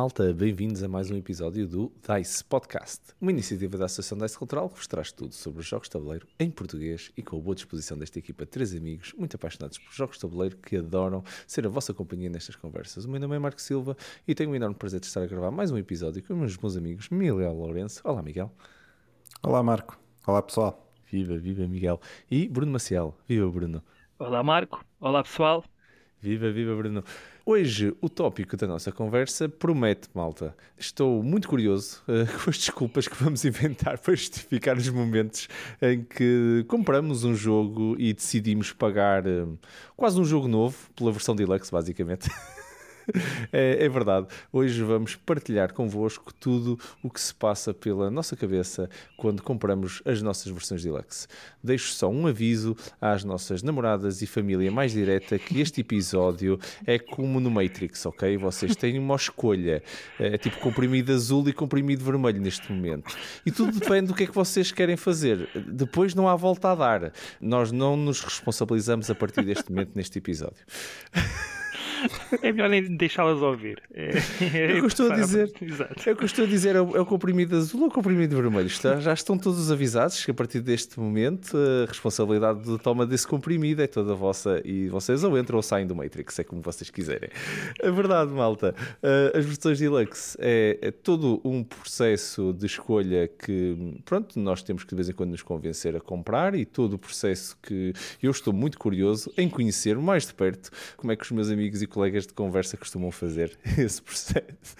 malta, bem-vindos a mais um episódio do DICE Podcast, uma iniciativa da Associação DICE Cultural que vos traz tudo sobre os jogos de tabuleiro em português e com a boa disposição desta equipa de três amigos muito apaixonados por jogos de tabuleiro que adoram ser a vossa companhia nestas conversas. O meu nome é Marco Silva e tenho o enorme prazer de estar a gravar mais um episódio com os meus amigos Miguel Lourenço. Olá, Miguel. Olá, Marco. Olá, pessoal. Viva, viva, Miguel. E Bruno Maciel. Viva, Bruno. Olá, Marco. Olá, pessoal. Viva, viva, Bruno. Hoje o tópico da nossa conversa promete, malta. Estou muito curioso uh, com as desculpas que vamos inventar para justificar os momentos em que compramos um jogo e decidimos pagar uh, quase um jogo novo pela versão deluxe, basicamente. é, é, verdade. Hoje vamos partilhar convosco tudo o que se passa pela nossa cabeça quando compramos as nossas versões deluxe. Deixo só um aviso às nossas namoradas e família mais direta que este episódio é como no Matrix, ok? Vocês têm uma escolha. É tipo comprimido azul e comprimido vermelho neste momento. E tudo depende do que é que vocês querem fazer. Depois não há volta a dar. Nós não nos responsabilizamos a partir deste momento neste episódio. é melhor nem deixá-las ouvir. É, é, é o que estou a dizer. Exato. É o que estou a dizer, é o, comprimido azul ou o comprimido vermelho. Está, já estão todos avisados que a partir deste momento a responsabilidade de toma desse comprimido é toda vossa e vocês ou entram ou saem do Matrix, é como vocês quiserem. A verdade, malta, eh, as versões deluxe é, é todo um processo de escolha que, pronto, nós temos que de vez em quando nos convencer a comprar e todo o processo que eu estou muito curioso em conhecer mais de perto como é que os meus amigos e colegas de conversa costumam fazer esse processo.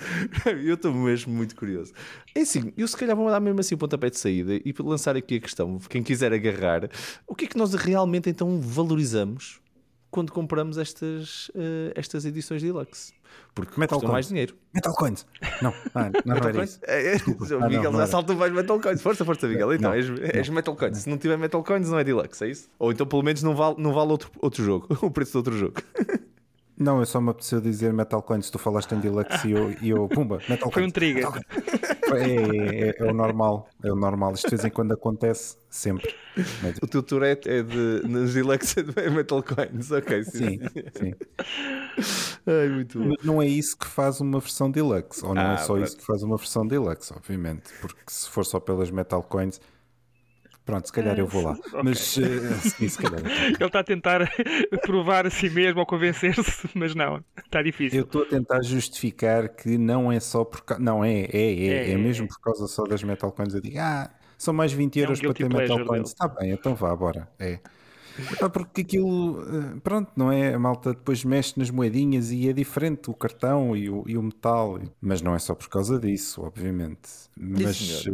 eu estou mesmo muito curioso. É assim, eu se calhar vou dar mesmo assim o pontapé de saída e lançar aqui a questão, quem quiser agarrar, o que é que nós realmente então valorizamos quando compramos estas, uh, estas edições deluxe? Porque Metal custam mais dinheiro. Metal Coins. Não, ah, não, Metal Coins? É, é, o Miguel ah, já saltou mais Metal Coins. Força, força, Miguel. Então, não, és, és Metal Coins. Se não tiver Metal Coins, não é Deluxe, é isso? Ou então, pelo menos, não vale, não vale outro, outro jogo. o preço de outro jogo. Não, eu só me apeteceu dizer Metal Coins. Tu falaste em Deluxe e eu, e eu pumba, Metal Coins. Foi um trigger. É, é, é, o normal, é o normal. Isto de vez em quando acontece, sempre. O teu Tourette é de nos Deluxe é Metal Coins, ok. Sim, sim. Ai, muito bom. Não é isso que faz uma versão Deluxe, ou não é ah, é só pronto. isso que faz uma versão Deluxe, obviamente, porque se for só pelas Metal Coins Pronto, se calhar eu vou lá. Okay. Mas uh, sim, se calhar. Ele está a tentar provar a si mesmo ou convencer-se, mas não, está difícil. Eu estou a tentar justificar que não é só por causa. Não, é, é, é, é, é, mesmo por causa só das Metal Coins. Eu digo, ah, são mais 20 euros é um para ter Metal Coins. Está bem, então vá, bora. É. Porque aquilo, eh, pronto, não é? A malta depois mexe nas moedinhas e é diferente o cartão e o, e o metal, mas não é só por causa disso, obviamente. Mas uh,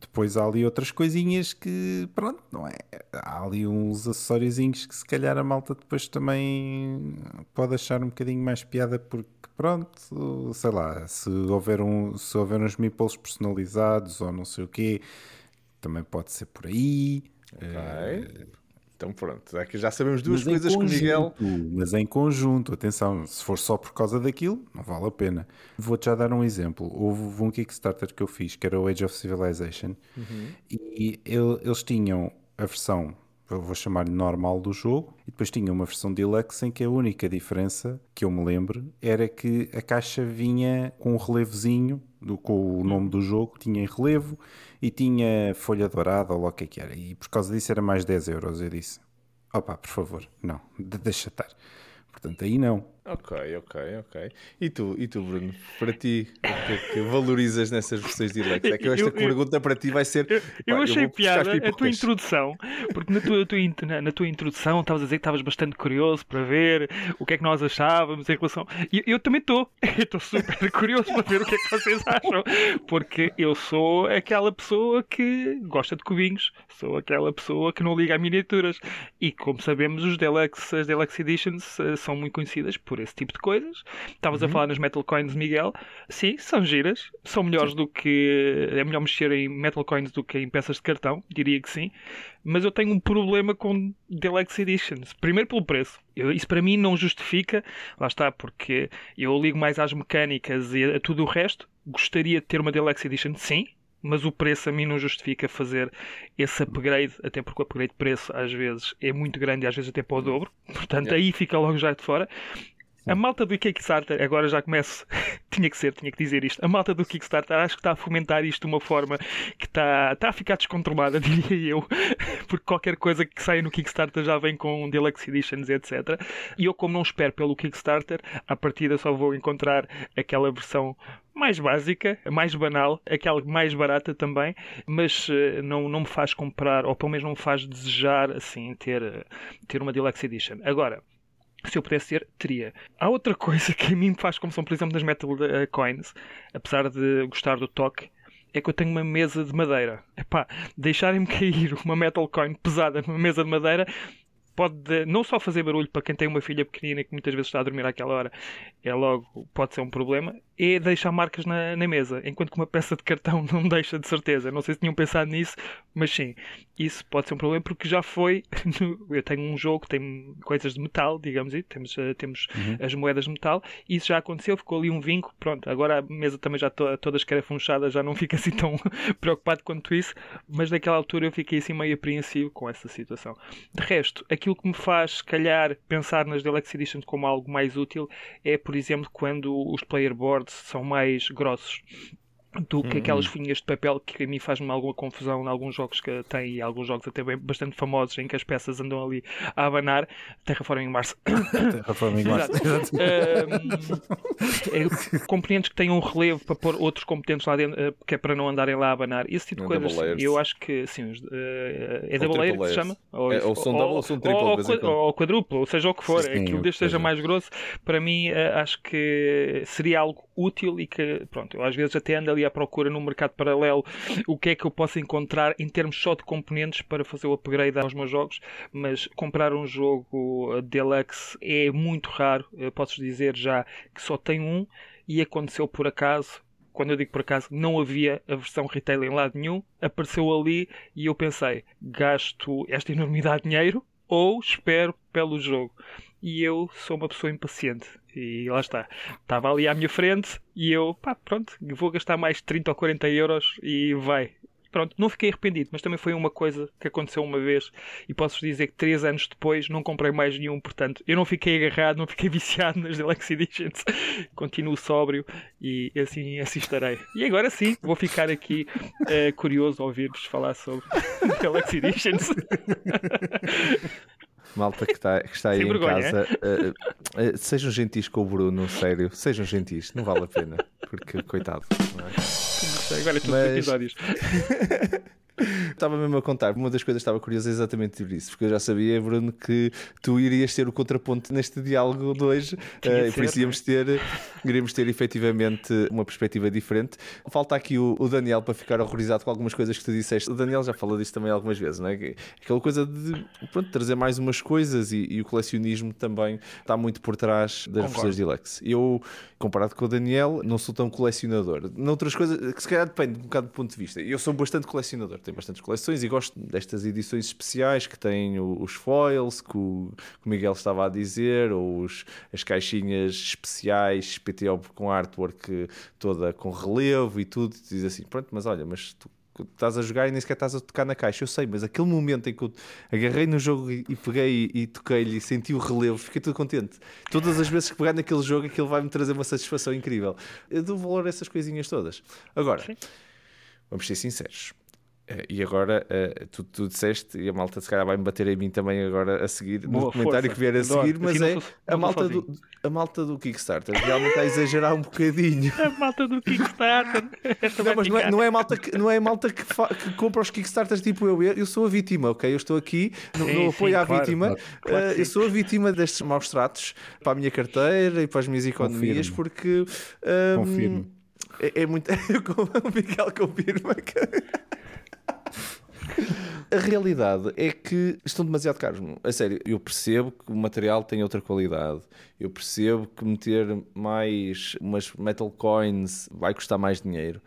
depois há ali outras coisinhas que, pronto, não é? Há ali uns acessóriozinhos que se calhar a malta depois também pode achar um bocadinho mais piada porque, pronto, sei lá, se houver, um, se houver uns meeples personalizados ou não sei o quê, também pode ser por aí. Ok. Uh, então pronto, é que já sabemos duas mas coisas com o Miguel. Mas em conjunto, atenção, se for só por causa daquilo, não vale a pena. Vou-te já dar um exemplo. Houve um Kickstarter que eu fiz, que era o Age of Civilization, uhum. e ele, eles tinham a versão, eu vou chamar-lhe normal do jogo, e depois tinha uma versão deluxe em que a única diferença que eu me lembro era que a caixa vinha com um relevozinho do, com o nome do jogo, tinha em relevo e tinha folha dourada ou lá o que é que era. E por causa disso era mais 10 euros. Eu disse: opá, por favor, não, deixa estar. Portanto, aí não. Ok, ok, ok. E tu, e tu Bruno, para ti, o que é que valorizas nessas versões de? É que esta eu, pergunta para ti vai ser. Eu, eu pá, achei eu piada a tua introdução, porque na tua, tua, na tua introdução estavas a dizer que estavas bastante curioso para ver o que é que nós achávamos em relação. E eu também estou. Estou super curioso para ver o que é que vocês acham, porque eu sou aquela pessoa que gosta de cubinhos, sou aquela pessoa que não liga a miniaturas. E como sabemos, os Deluxe, as Deluxe Editions eh, são muito conhecidas por por esse tipo de coisas. Estavas uhum. a falar nas Metal Coins, Miguel. Sim, são giras. São melhores sim. do que. É melhor mexer em Metal Coins do que em peças de cartão, diria que sim. Mas eu tenho um problema com Deluxe Editions. Primeiro pelo preço. Eu, isso para mim não justifica. Lá está, porque eu ligo mais às mecânicas e a tudo o resto. Gostaria de ter uma Deluxe Edition, sim, mas o preço a mim não justifica fazer esse upgrade, até porque o upgrade de preço às vezes é muito grande e às vezes até para o dobro, portanto aí fica logo já de fora. A malta do Kickstarter, agora já começo, tinha que ser, tinha que dizer isto. A malta do Kickstarter acho que está a fomentar isto de uma forma que está, está a ficar descontrolada, diria eu, porque qualquer coisa que saia no Kickstarter já vem com Deluxe Editions, etc. E eu, como não espero pelo Kickstarter, à partida só vou encontrar aquela versão mais básica, mais banal, aquela mais barata também, mas uh, não, não me faz comprar, ou pelo menos não me faz desejar assim ter, ter uma Deluxe Edition. Agora, se eu pudesse ter, teria. Há outra coisa que a mim me faz como são, por exemplo, das Metal eh, Coins, apesar de gostar do toque, é que eu tenho uma mesa de madeira. Epá, deixarem-me cair uma Metal Coin pesada numa mesa de madeira pode não só fazer barulho para quem tem uma filha pequenina que muitas vezes está a dormir àquela hora, é logo, pode ser um problema, é deixar marcas na, na, mesa, enquanto que uma peça de cartão não deixa de certeza. Não sei se tinham pensado nisso, mas sim, isso pode ser um problema porque já foi. No, eu tenho um jogo que tem coisas de metal, digamos assim, temos, uh, temos uhum. as moedas de metal, e isso já aconteceu, ficou ali um vinco, pronto, agora a mesa também já to, toda escarafunchada, já não fica assim tão preocupado quanto isso, mas naquela altura eu fiquei assim meio apreensivo com essa situação. De resto, aquilo que me faz, se calhar, pensar nas Deluxe Editions como algo mais útil é, por exemplo, quando os player boards são mais grossos do que aquelas uhum. folhinhas de papel que a mim faz-me alguma confusão em alguns jogos que tem e alguns jogos até bem, bastante famosos em que as peças andam ali a abanar. Terraforming Mars. Terraforming Mars é, componentes que têm um relevo para pôr outros componentes lá dentro eh, que é para não andarem lá a abanar. Esse tipo de coisas eu acho que sim, uh, é double layer que se chama? ou, é, ou são double ou são triple ou, ou, quadruplo, ou seja o que for sim, aquilo desde seja mais grosso para mim uh, acho que seria algo útil e que pronto, eu às vezes até ando ali à procura no mercado paralelo o que é que eu posso encontrar em termos só de componentes para fazer o upgrade aos meus jogos, mas comprar um jogo deluxe é muito raro. Posso dizer já que só tem um e aconteceu por acaso. Quando eu digo por acaso, não havia a versão retail em lado nenhum, apareceu ali e eu pensei: gasto esta enormidade de dinheiro ou espero pelo jogo. E eu sou uma pessoa impaciente. E lá está. Estava ali à minha frente e eu, pá, pronto, vou gastar mais 30 ou 40 euros e vai. Pronto, não fiquei arrependido, mas também foi uma coisa que aconteceu uma vez e posso dizer que três anos depois não comprei mais nenhum, portanto eu não fiquei agarrado, não fiquei viciado nas Deluxe Editions, continuo sóbrio e assim, assim estarei. E agora sim, vou ficar aqui uh, curioso a ouvir-vos falar sobre Deluxe Editions. Malta que está, que está aí em casa, uh, uh, sejam gentis com o Bruno, sério, sejam gentis, não vale a pena, porque coitado. É? Agora é tudo Mas... episódios. Estava mesmo a contar, uma das coisas que estava curiosa é exatamente por isso, porque eu já sabia, Bruno, que tu irias ter o contraponto neste diálogo de hoje, uh, e por isso íamos ter, iríamos ter efetivamente uma perspectiva diferente. Falta aqui o, o, Daniel para ficar horrorizado com algumas coisas que tu disseste. O Daniel já falou disto também algumas vezes, não é? Aquela coisa de pronto, trazer mais umas coisas e, e, o colecionismo também está muito por trás das Concordo. versões Deluxe. Eu, comparado com o Daniel, não sou tão colecionador. Noutras coisas, que se calhar depende um bocado do ponto de vista. Eu sou bastante colecionador tem bastantes coleções e gosto destas edições especiais que têm os foils que o, que o Miguel estava a dizer, ou os, as caixinhas especiais PTO com artwork toda com relevo e tudo. Tu diz assim: pronto, mas olha, mas tu estás a jogar e nem sequer estás a tocar na caixa. Eu sei, mas aquele momento em que eu agarrei no jogo e, peguei e, e toquei-lhe e senti o relevo, fiquei tudo contente. Todas as vezes que pegar naquele jogo, aquilo vai-me trazer uma satisfação incrível. Eu dou valor a essas coisinhas todas. Agora, Sim. vamos ser sinceros. Eh, e agora, uh, tu, tu disseste, e a malta se calhar vai-me bater em mim também agora a seguir, Boa, no comentário força. que vier a seguir, mas é a, malta do, a malta do Kickstarter realmente está a exagerar um bocadinho. A malta do Kickstarter. não, mas não é, não é a malta, que, não é a malta que, fa, que compra os Kickstarters tipo eu. Eu sou a vítima, ok? Eu estou aqui no, sim, no apoio sim, à claro, vítima. Claro, claro uh, eu sou a vítima destes maus tratos para a minha carteira e para as minhas economias, Confirmo. porque. Um, Confirmo. É, é muito. o Miguel confirma que. A realidade é que estão demasiado caros. A sério, eu percebo que o material tem outra qualidade. Eu percebo que meter mais umas metal coins vai custar mais dinheiro.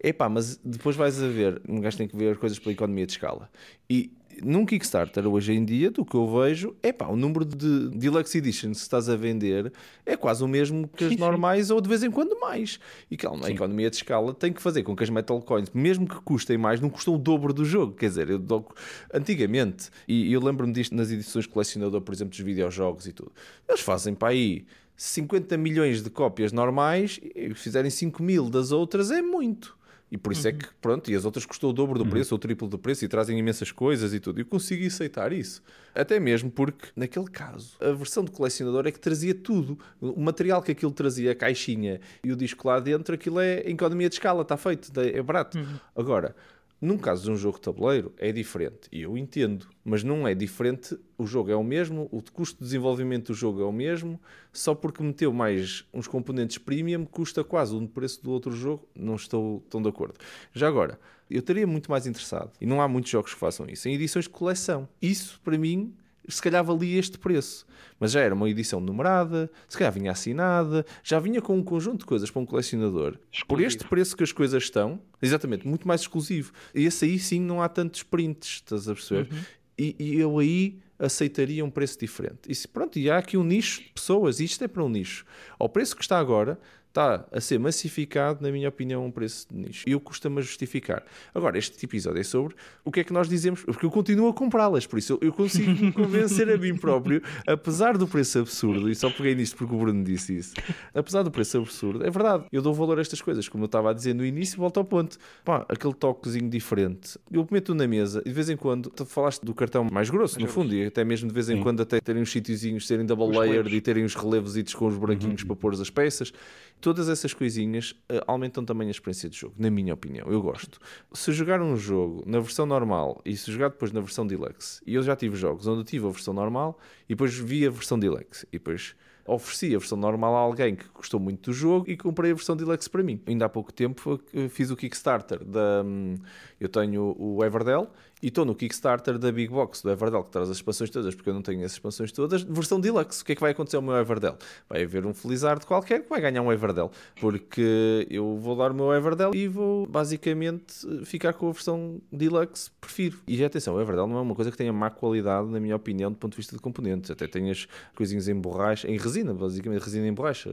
Epá, mas depois vais a ver, um gajo tem que ver coisas pela economia de escala. E num Kickstarter hoje em dia, do que eu vejo, é pá, o número de Deluxe Editions que estás a vender é quase o mesmo que as sim, normais sim. ou de vez em quando mais. E calma, a economia de escala tem que fazer com que as Metal Coins, mesmo que custem mais, não custam o dobro do jogo. Quer dizer, eu dou... antigamente, e eu lembro-me disto nas edições colecionador, por exemplo, dos videojogos e tudo, eles fazem para aí 50 milhões de cópias normais e fizerem 5 mil das outras é muito. E por isso uhum. é que, pronto, e as outras custou o dobro do uhum. preço ou o triplo do preço e trazem imensas coisas e tudo. E eu consegui aceitar isso. Até mesmo porque, naquele caso, a versão de colecionador é que trazia tudo. O material que aquilo trazia, a caixinha e o disco lá dentro, aquilo é em economia de escala, está feito, é barato. Uhum. Agora, num caso de um jogo de tabuleiro, é diferente. E eu entendo, mas não é diferente. O jogo é o mesmo, o custo de desenvolvimento do jogo é o mesmo, só porque meteu mais uns componentes premium, custa quase o preço do outro jogo. Não estou tão de acordo. Já agora, eu estaria muito mais interessado, e não há muitos jogos que façam isso, em edições de coleção. Isso, para mim, se calhar valia este preço. Mas já era uma edição numerada, se calhar vinha assinada, já vinha com um conjunto de coisas para um colecionador. Exclusivo. Por este preço que as coisas estão, exatamente, muito mais exclusivo. E esse aí sim não há tantos prints, estás a perceber? Uhum. E, e, eu aí aceitaria um preço diferente. E pronto, e há aqui um nicho de pessoas, isto é para um nicho. Ao preço que está agora, está a ser massificado, na minha opinião, um preço de nicho. E eu custa-me a justificar. Agora, este episódio é sobre o que é que nós dizemos, porque eu continuo a comprá-las, por isso eu consigo me convencer a mim próprio, apesar do preço absurdo, e só peguei nisto porque o Bruno disse isso, apesar do preço absurdo, é verdade, eu dou valor a estas coisas, como eu estava a dizer no início, volto ao ponto. Pá, aquele toquezinho diferente, eu meto na mesa e de vez em quando, tu falaste do cartão mais grosso, mais no fundo, e até mesmo de vez em Sim. quando até terem uns sítiozinhos, serem double layered e terem os relevos com os buraquinhos uhum. para pôr as peças. Todas essas coisinhas uh, aumentam também a experiência de jogo, na minha opinião. Eu gosto. Se jogar um jogo na versão normal e se jogar depois na versão deluxe, e eu já tive jogos onde eu tive a versão normal e depois vi a versão deluxe e depois ofereci a versão normal a alguém que gostou muito do jogo e comprei a versão deluxe para mim. Ainda há pouco tempo fiz o Kickstarter da. Hum, eu tenho o Everdell e estou no Kickstarter da Big Box do Everdell, que traz as expansões todas, porque eu não tenho as expansões todas, versão deluxe. O que é que vai acontecer ao meu Everdell? Vai haver um Felizardo qualquer que vai ganhar um Everdell, porque eu vou dar o meu Everdell e vou basicamente ficar com a versão deluxe, prefiro. E atenção, o Everdell não é uma coisa que tenha má qualidade, na minha opinião, do ponto de vista de componentes. Até tem as coisinhas em borracha, em resina, basicamente, resina em borracha,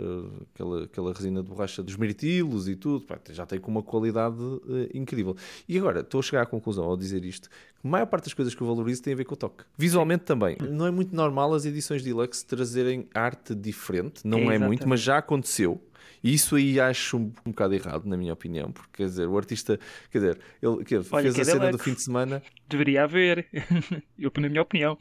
aquela, aquela resina de borracha dos mirtilos e tudo, pá, já tem com uma qualidade uh, incrível. E agora, estou a chegar à conclusão ao dizer isto a maior parte das coisas que eu valorizo tem a ver com o toque. Visualmente também. Não é muito normal as edições deluxe trazerem arte diferente, não é, é muito, mas já aconteceu. E isso aí acho um, um bocado errado, na minha opinião, porque quer dizer, o artista, quer dizer, ele que, Olha, fez a cena do fim de semana. Deveria haver, eu, na minha opinião.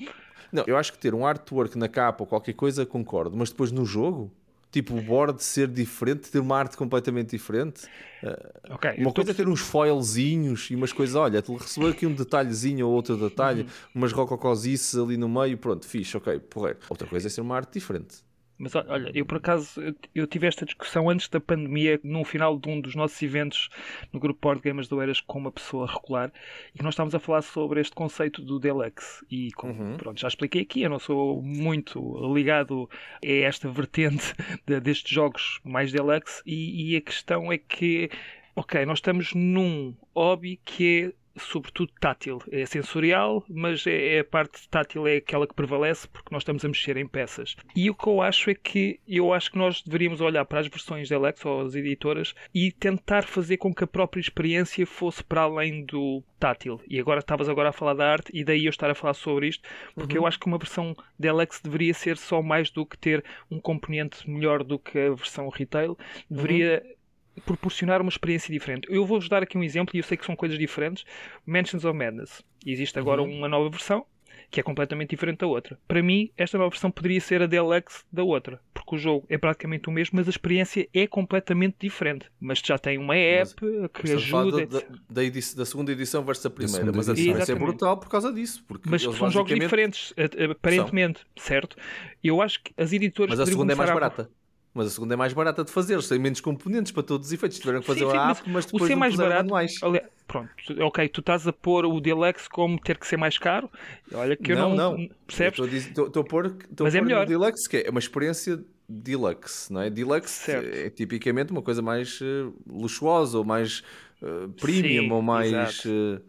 Não, eu acho que ter um artwork na capa ou qualquer coisa, concordo, mas depois no jogo, tipo o board ser diferente, ter uma arte completamente diferente. Uh, okay, uma coisa é ter uns foilzinhos e umas coisas, olha, recebeu aqui um detalhezinho ou outro detalhe, uhum. umas rococosices ali no meio, pronto, fixe, ok, porreiro. Outra coisa é ser uma arte diferente. Mas olha, eu por acaso eu tive esta discussão antes da pandemia, no final de um dos nossos eventos no grupo Board Gamers do Eras com uma pessoa regular, e que nós estávamos a falar sobre este conceito do Deluxe. E como, uhum. pronto, já expliquei aqui, eu não sou muito ligado a esta vertente de, destes jogos mais Deluxe, e, e a questão é que, ok, nós estamos num hobby que é sobretudo tátil. É sensorial, mas é, é, a parte tátil é aquela que prevalece porque nós estamos a mexer em peças. E o que eu acho é que eu acho que nós deveríamos olhar para as versões da Alex ou as editoras e tentar fazer com que a própria experiência fosse para além do tátil. E agora estavas agora a falar da arte e daí eu estar a falar sobre isto, porque uhum. eu acho que uma versão da Alex deveria ser só mais do que ter um componente melhor do que a versão retail. Deveria uhum proporcionar uma experiência diferente. Eu vou-vos dar aqui um exemplo, e eu sei que são coisas diferentes. Mansions of Madness. Existe agora uhum. uma nova versão, que é completamente diferente da outra. Para mim, esta nova versão poderia ser a Deluxe da outra, porque o jogo é praticamente o mesmo, mas a experiência é completamente diferente. Mas já tem uma app mas, que ajuda. Da, da, da, segunda edição versus a primeira, mas a diferença é brutal por causa disso. Porque mas são jogos diferentes, aparentemente, são. certo? Eu acho que as editoras. Mas a segunda é mais barata. A mas a segunda é mais barata de fazer, tem menos componentes para todos os efeitos. Tiveram que fazer sim, sim, a app, mas, mas depois o ser mais barato, manuais. pronto, ok, tu estás a pôr o Deluxe como ter que ser mais caro. Olha que eu não, não, não. percebes? Estou a pôr, mas a é pôr é melhor. Deluxe, que é uma experiência Deluxe, não é? Deluxe certo. é tipicamente uma coisa mais uh, luxuosa ou mais uh, premium sim, ou mais. Uh,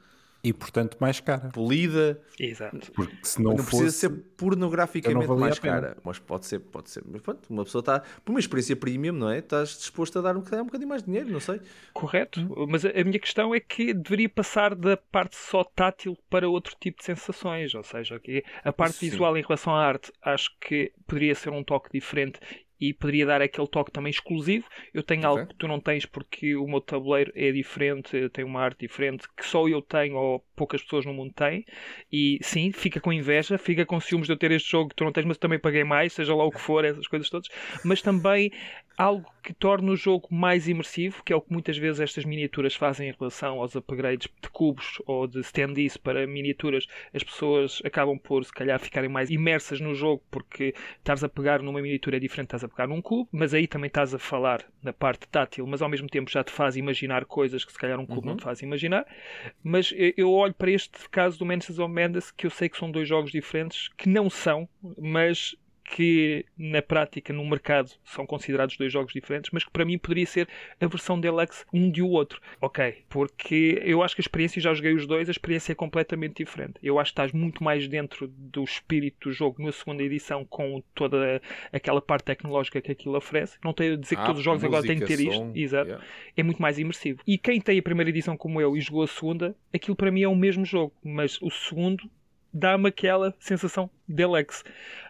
E portanto mais cara. Polida. Exato. Porque se não, não fosse, precisa ser pornograficamente mais cara. Mas pode ser, pode ser. Mas pronto, uma pessoa está. Por uma experiência premium, não é? Estás disposto a dar um, um bocadinho mais de dinheiro, não sei. Correto. Hum. Mas a, a, minha questão é que deveria passar da parte só tátil para outro tipo de sensações. Ou seja, a parte Sim. visual em relação à arte acho que poderia ser um toque diferente e poderia dar aquele toque também exclusivo. Eu tenho okay. algo que tu não tens porque o meu tabuleiro é diferente, tem uma arte diferente que só eu tenho ou poucas pessoas no mundo têm. E sim, fica com inveja, fica com ciúmes de eu ter este jogo que tu não tens, mas também paguei mais, seja lá o que for, essas coisas todas. Mas também algo que torna o jogo mais imersivo, que é o que muitas vezes estas miniaturas fazem em relação aos upgrades de cubos ou de standees para miniaturas. As pessoas acabam por, se calhar, ficarem mais imersas no jogo porque estás a pegar numa miniatura é diferente, estás a pegar num cubo, mas aí também estás a falar na parte tátil, mas ao mesmo tempo já te faz imaginar coisas que se calhar um cubo uhum. não te faz imaginar. Mas eu olho para este caso do Mansions of Madness, que eu sei que são dois jogos diferentes, que não são, mas que na prática no mercado são considerados dois jogos diferentes, mas que para mim poderia ser a versão deluxe um de o outro. Ok, porque eu acho que a experiência, já joguei os dois, a experiência é completamente diferente. Eu acho que estás muito mais dentro do espírito do jogo na segunda edição com toda aquela parte tecnológica que aquilo oferece. Não tenho a dizer que ah, todos os jogos agora têm que ter isto. Exato. Yeah. É muito mais imersivo. E quem tem a primeira edição como eu e jogou a segunda, aquilo para mim é o mesmo jogo, mas o segundo dá-me aquela sensação deluxe.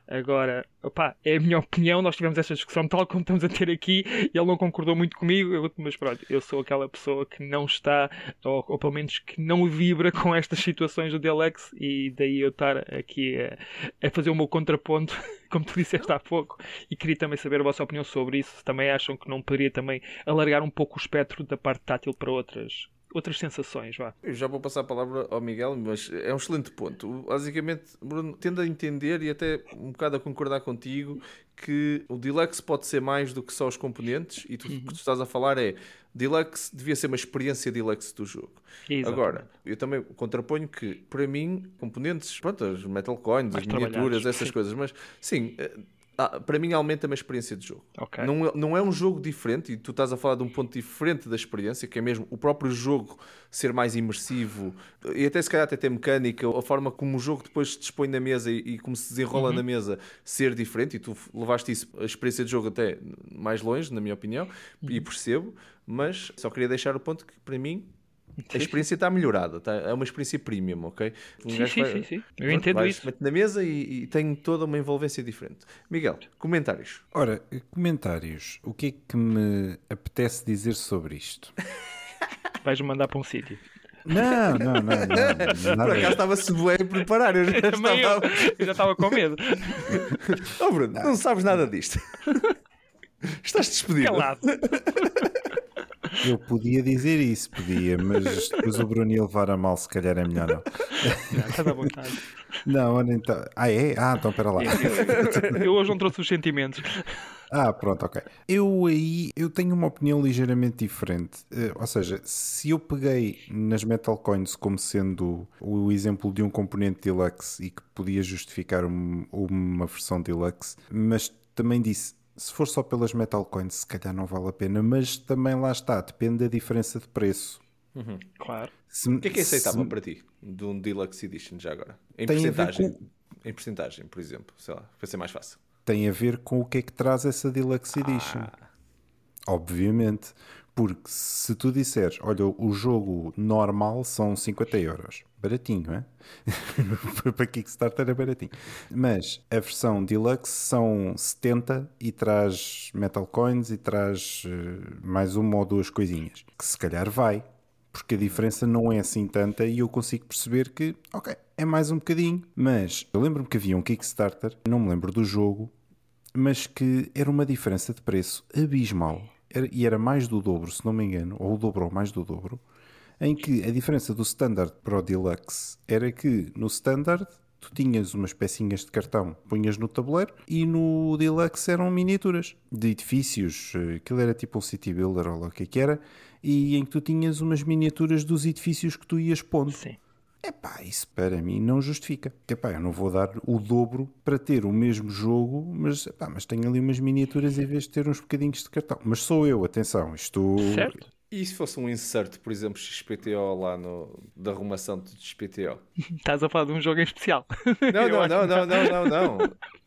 Agora, opá, é a minha opinião, nós tivemos esta discussão tal como estamos a ter aqui e ele não concordou muito comigo, mas pronto, eu sou aquela pessoa que não está, ou, ou, pelo menos que não vibra com estas situações do deluxe e daí eu estar aqui a, a fazer o meu contraponto, como tu disseste há pouco, e queria também saber a vossa opinião sobre isso, se também acham que não poderia também alargar um pouco o espectro da parte tátil para outras outras sensações. Vá. Eu já vou passar a palavra ao Miguel, mas é um excelente ponto. Basicamente, Bruno, tendo a entender e até um bocado a concordar contigo que o Deluxe pode ser mais do que só os componentes e tu, uhum. o que tu estás a falar é Deluxe devia ser uma experiência Deluxe do jogo. Exatamente. Agora, eu também contraponho que, para mim, componentes, pronto, as Metal Coins, mais as miniaturas, essas coisas, mas sim, eh, ah, para mim aumenta-me a experiência de jogo. Okay. Não, é, não é um jogo diferente, e tu estás a falar de um ponto diferente da experiência, que é mesmo o próprio jogo ser mais imersivo, e até se calhar até ter mecânica, a forma como o jogo depois se dispõe na mesa e, e como se desenrola uhum. na mesa ser diferente, e tu levaste isso, a experiência de jogo até mais longe, na minha opinião, uhum. e percebo, mas só queria deixar o ponto que para mim a experiência está melhorada, tá? é uma experiência premium, ok? Um sim, sim, vai, sim, sim, Eu entendo vai, isso. Mete na mesa e, e, tem toda uma envolvência diferente. Miguel, comentários. Ora, comentários. O que é que me apetece dizer sobre isto? Vais-me mandar para um sítio. Não, não, não. não, Por acaso estava-se bué a preparar. Eu já, estava... Eu, eu já estava com medo. oh, Bruno, não. não sabes nada disto. Estás despedido. Calado. Eu podia dizer isso, podia, mas depois o Bruno ia levar a mal, se calhar é melhor não. Não, está à vontade. Não, então. Ah, é? Ah, então espera lá. Eu hoje não trouxe os sentimentos. Ah, pronto, ok. Eu aí eu tenho uma opinião ligeiramente diferente. Uh, ou seja, se eu peguei nas Metal Coins como sendo o exemplo de um componente deluxe e que podia justificar um, uma versão deluxe, mas também disse se for só pelas metal coins, se calhar não vale a pena, mas também lá está, depende da diferença de preço. Uhum. Claro. Se, o que é que é aceitável se... para ti de um Deluxe Edition já agora? Em porcentagem, com... em porcentagem, por exemplo, sei lá, para ser mais fácil. Tem a ver com o que é que traz essa Deluxe Edition. Ah. Obviamente. Porque se tu disseres, olha, o jogo normal são 50 euros, baratinho, é? Para Kickstarter é baratinho. Mas a versão Deluxe são 70 e traz Metal Coins e traz uh, mais uma ou duas coisinhas. Que se calhar vai, porque a diferença não é assim tanta e eu consigo perceber que, ok, é mais um bocadinho. Mas eu lembro-me que havia um Kickstarter, não me lembro do jogo, mas que era uma diferença de preço abismal e era mais do dobro, se não me engano, ou o dobro ou mais do dobro, em que a diferença do Standard para o Deluxe era que no Standard tu tinhas umas pecinhas de cartão, punhas no tabuleiro, e no Deluxe eram miniaturas de edifícios, eh, aquilo era tipo um City Builder ou o que é que era, e em que tu tinhas umas miniaturas dos edifícios que tu ias pondo. Sim. Epá, isso para mim não justifica. Epá, eu não vou dar o dobro para ter o mesmo jogo, mas, epá, mas tenho ali umas miniaturas em vez de ter uns bocadinhos de cartão. Mas sou eu, atenção, isto... Certo. E se fosse um insert, por exemplo, XPTO lá no, da arrumação de XPTO? Estás a falar de um jogo em especial. Não, não, não, não, não, não, não.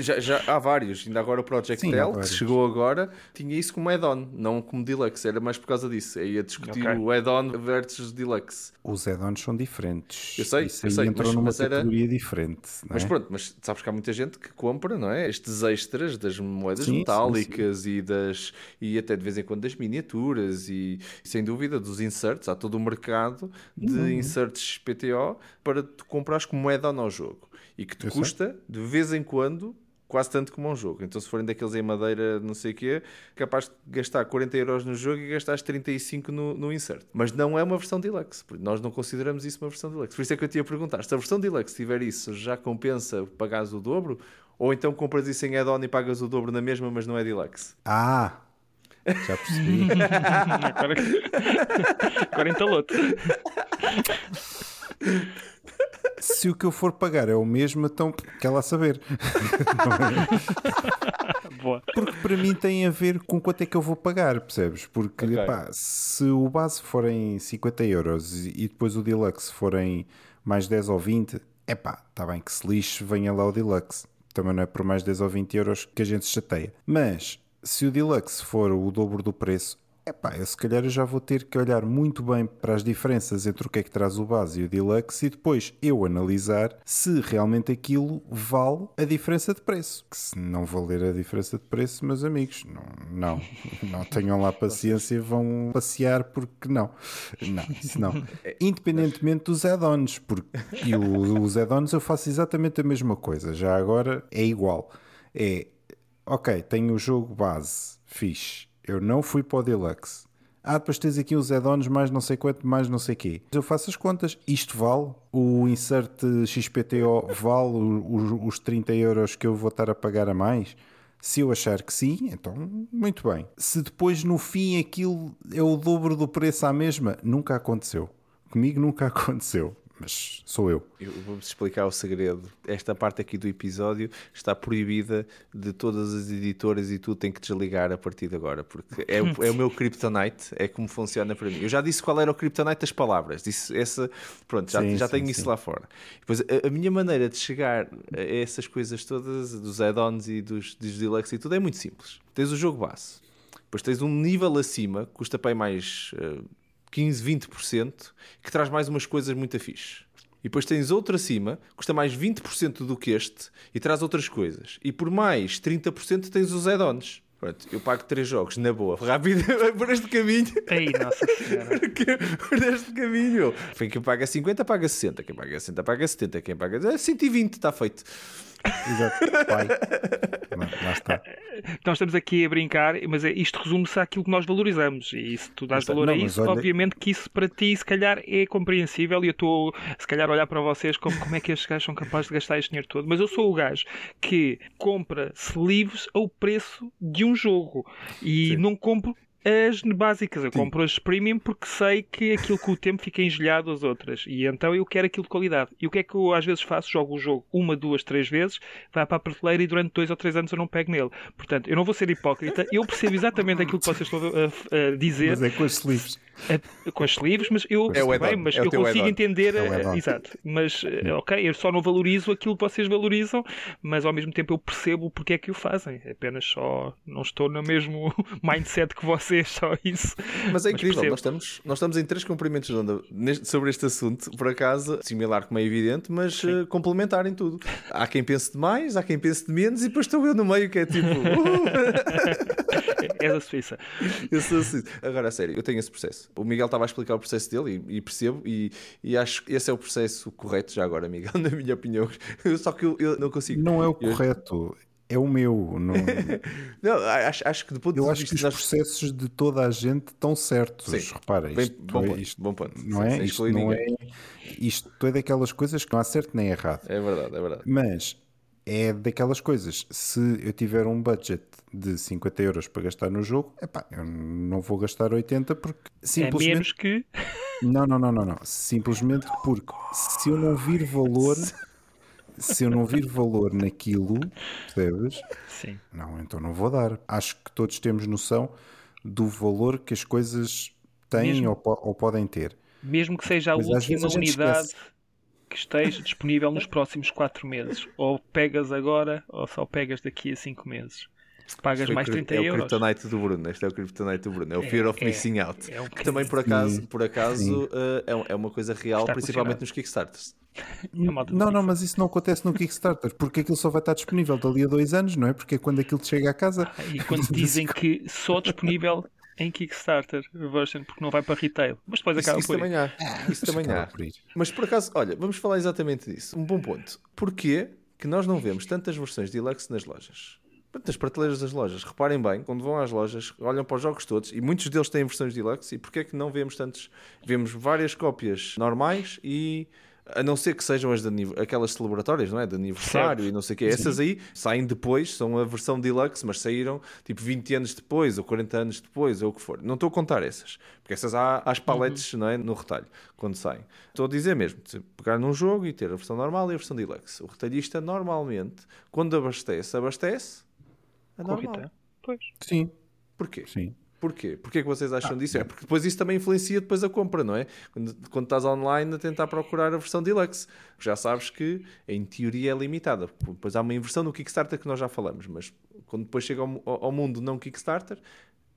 Já, já, há vários, ainda agora o Project Sim, L, que chegou agora, tinha isso como add-on, não como deluxe, era mais por causa disso. Aí ia discutir okay. o add-on versus deluxe. Os add-ons são diferentes. Eu sei, isso eu sei, entrou mas, numa mas categoria era... diferente. É? Mas pronto, mas sabes que há muita gente que compra, não é? Estes extras das moedas sim, metálicas sim, sim. e das e até de vez em quando das miniaturas e sem dúvida dos inserts, há todo o mercado de uhum. inserts PTO para tu comprares como add-on ao jogo e que te eu custa sei. de vez em quando quase tanto como um jogo. Então, se forem daqueles em madeira, não sei o quê, capaz de gastar 40 euros no jogo e gastar 35 no, no insert. Mas não é uma versão deluxe, porque nós não consideramos isso uma versão deluxe. Por isso é que eu te ia perguntar: se a versão deluxe tiver isso, já compensa pagares o dobro? Ou então compras isso em add-on e pagas o dobro na mesma, mas não é deluxe? Ah! Já percebi. agora, agora entalou-te. Se o que eu for pagar é o mesmo, então quer lá saber. Porque para mim tem a ver com quanto é que eu vou pagar, percebes? Porque okay. epá, se o base forem 50 euros e depois o deluxe forem mais 10 ou 20, é pá, está bem que se lixe, venha lá o deluxe. Também não é por mais 10 ou 20 euros que a gente se chateia. Mas se o deluxe for o dobro do preço, Epá, eu se calhar eu já vou ter que olhar muito bem para as diferenças entre o que é que traz o base e o deluxe e depois eu analisar se realmente aquilo vale a diferença de preço. Que se não valer a diferença de preço, meus amigos, não, não, não tenham lá paciência e vão passear porque não. Não, isso não. Independentemente dos add-ons, porque o, os add-ons eu faço exatamente a mesma coisa. Já agora é igual. É, ok, tenho o jogo base, fixe eu não fui para o Deluxe. Ah, depois tens aqui os add-ons mais não sei quanto, mais não sei quê. Eu faço as contas. Isto vale? O insert XPTO vale os, os 30 euros que eu vou estar a pagar a mais? Se eu achar que sim, então muito bem. Se depois no fim aquilo é o dobro do preço à mesma, nunca aconteceu. Comigo nunca aconteceu mas sou eu. Eu vou-vos explicar o segredo. Esta parte aqui do episódio está proibida de todas as editoras e tu tem que desligar a partir de agora, porque é, é o meu kryptonite, é como funciona para mim. Eu já disse qual era o kryptonite das palavras, disse essa, pronto, já, sim, já sim, tenho sim. isso lá fora. Depois, a, a, minha maneira de chegar a essas coisas todas, dos add-ons e dos, dos deluxe e tudo, é muito simples. Tens o jogo base, depois tens um nível acima, custa para mais. Uh, 15, 20%, que traz mais umas coisas muito fixe. E depois tens outro acima, custa mais 20% do que este e traz outras coisas. E por mais 30% tens os add-ons. Pronto, eu pago 3 jogos, na boa, rápido, por este caminho. Ei, nossa senhora. por este caminho. Quem paga 50 paga 60, quem paga 60 paga 70, quem paga 120, está feito. Exato. Pai. Lá está. Então estamos aqui a brincar, mas é, isto resume-se àquilo que nós valorizamos. E se tu dás valor não, a isso, olha... obviamente que isso para ti, se calhar, é compreensível. E eu estou, se calhar, a olhar para vocês como, como é que estes gajos são capazes de gastar este dinheiro todo. Mas eu sou o gajo que compra sleeves ao preço de um jogo e Sim. não compro as básicas. Eu Sim. compro as premium porque sei que aquilo com o tempo fica engelhado as outras. E então eu quero aquilo de qualidade. E o que é que eu às vezes faço? Jogo o jogo uma, duas, três vezes, vai para a prateleira e durante dois ou três anos eu não pego nele. Portanto, eu não vou ser hipócrita. Eu percebo exatamente aquilo que vocês estão a, a dizer. Mas é com os sleeves. É, com as livros, mas eu, é bem, mas é eu consigo entender. É exato. Mas, eh, ok, eu só não valorizo aquilo que vocês valorizam, mas ao mesmo tempo eu percebo porque é que o fazem. Apenas só não estou no mesmo mindset que vocês, só isso. Mas é incrível, nós estamos, nós estamos em três cumprimentos de onda sobre este assunto, por acaso, similar como é evidente, mas uh, complementar em tudo. Há quem pense de mais, há quem pense de menos, e depois estou eu no meio que é tipo. És a Suíça. Eu sou a Suíça. Agora, a sério, eu tenho esse processo. O Miguel estava a explicar o processo dele e, e percebo, e, e, acho que esse é o processo correto já agora, Miguel, na minha opinião. Só que eu, eu não consigo. Não é o eu... correto. É o meu. Não, não acho, acho que depois Eu acho que os nós... processos de toda a gente estão certos. Sim. Repara, isto, Bem, bom, é, ponto, isto, bom ponto. Não é? Isto, não é, isto é daquelas coisas que não há certo nem errado. É verdade, é verdade. Mas é daquelas coisas. Se eu tiver um budget de 50 euros para gastar no jogo, epá, eu não vou gastar 80 porque simplesmente. É menos que. Não, não, não, não, não. Simplesmente porque se eu não vir valor. Se eu não vir valor naquilo, percebes? Sim. Não, então não vou dar. Acho que todos temos noção do valor que as coisas têm ou, ou, podem ter. Mesmo que seja a Mas última unidade que esteja disponível nos próximos 4 meses. Ou pegas agora, ou só pegas daqui a 5 meses. Pagas mais 30 euros. É o Kryptonite do Bruno. Este é o Kryptonite do Bruno. É o Fear é, of Missing Out. É um que também, por acaso, por acaso uh, é uma coisa real, Está principalmente nos Kickstarters. Não, não, mas isso não acontece no Kickstarter, porque aquilo só vai estar disponível dali a dois anos, não é? Porque é quando aquilo chega a casa. Ah, e quando dizem que só disponível em Kickstarter version, porque não vai para retail. Mas depois acaba isso, isso por também há. Ah, isso também há. Mas por acaso, olha, vamos falar exatamente disso. Um bom ponto. Porquê que nós não vemos tantas versões de Deluxe nas lojas? nas prateleiras das lojas. Reparem bem, quando vão às lojas, olham para os jogos todos e muitos deles têm versões deluxe. E porquê é que não vemos tantos? Vemos várias cópias normais e a não ser que sejam as de, aquelas celebratórias, não é? De aniversário certo. e não sei o quê. Essas aí saem depois, são a versão deluxe, mas saíram tipo 20 anos depois ou 40 anos depois ou o que for. Não estou a contar essas, porque essas há as paletes uhum. não é? no retalho, quando saem. Estou a dizer mesmo, pegar num jogo e ter a versão normal e a versão deluxe. O retalhista normalmente, quando abastece, abastece é normal. Pois. Sim. Porquê? Sim. Porquê? Porquê que vocês acham ah, disso? É porque depois isso também influencia depois a compra, não é? Quando, quando estás online a tentar procurar a versão deluxe, já sabes que em teoria é limitada. Depois há uma inversão no Kickstarter que nós já falamos, mas quando depois chega ao, ao mundo não Kickstarter,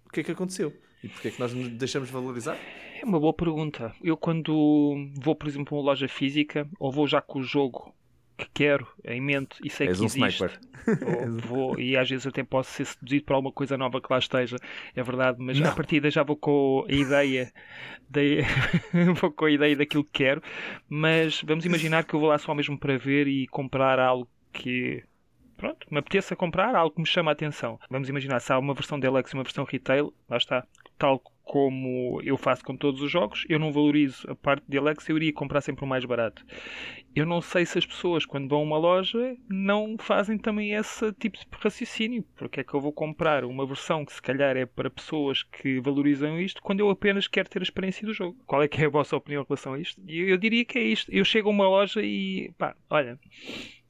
o que é que aconteceu? E porquê é que nós deixamos valorizar? É uma boa pergunta. Eu quando vou, por exemplo, a uma loja física ou vou já com o jogo que quero em mente e sei És que um existe. Vou, e às vezes até posso ser seduzido por alguma coisa nova que lá esteja, é verdade, mas Não. à partida já vou com a ideia de... vou com a ideia daquilo que quero, mas vamos imaginar que eu vou lá só mesmo para ver e comprar algo que pronto, me apeteça comprar algo que me chama a atenção. Vamos imaginar se há uma versão deluxe e uma versão retail, lá está, tal como eu faço com todos os jogos, eu não valorizo a parte de Alex, eu iria comprar sempre o mais barato. Eu não sei se as pessoas, quando vão a uma loja, não fazem também esse tipo de raciocínio. Porque é que eu vou comprar uma versão que se calhar é para pessoas que valorizam isto, quando eu apenas quero ter a experiência do jogo? Qual é que é a vossa opinião em relação a isto? Eu, eu diria que é isto. Eu chego a uma loja e, pá, olha,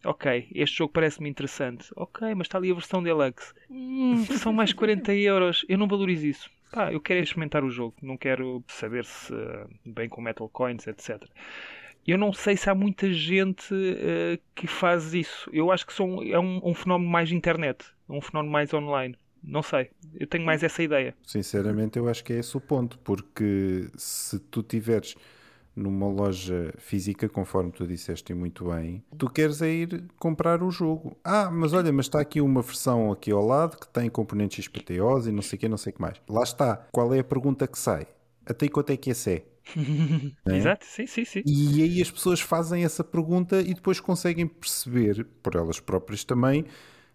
Ok, este jogo parece-me interessante. Ok, mas está ali a versão deluxe. Hum, são mais 40 euros. Eu não valorizo isso pá, eu quero experimentar o jogo, não quero saber se bem com Metal Coins, etc. Eu não sei se há muita gente uh, que faz isso. Eu acho que são, é um, um fenómeno mais internet, um fenómeno mais online. Não sei, eu tenho mais essa ideia. Sinceramente, eu acho que é esse o ponto, porque se tu tiveres numa loja física, conforme tu disseste muito bem, tu queres é ir comprar o jogo. Ah, mas olha, mas está aqui uma versão aqui ao lado que tem componentes XPTOs e não sei o que, não sei o que mais. Lá está. Qual é a pergunta que sai? Até quanto é que esse é? é? Exato, sim, sim, sim. E aí as pessoas fazem essa pergunta e depois conseguem perceber, por elas próprias também,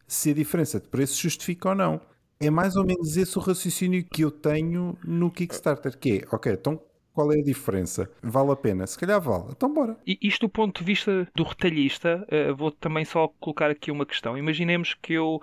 se a diferença de preço justifica ou não. É mais ou menos esse o raciocínio que eu tenho no Kickstarter, que é, ok, então qual é a diferença? Vale a pena? Se calhar vale. Então bora. E isto do ponto de vista do retalhista, uh, vou também só colocar aqui uma questão. Imaginemos que eu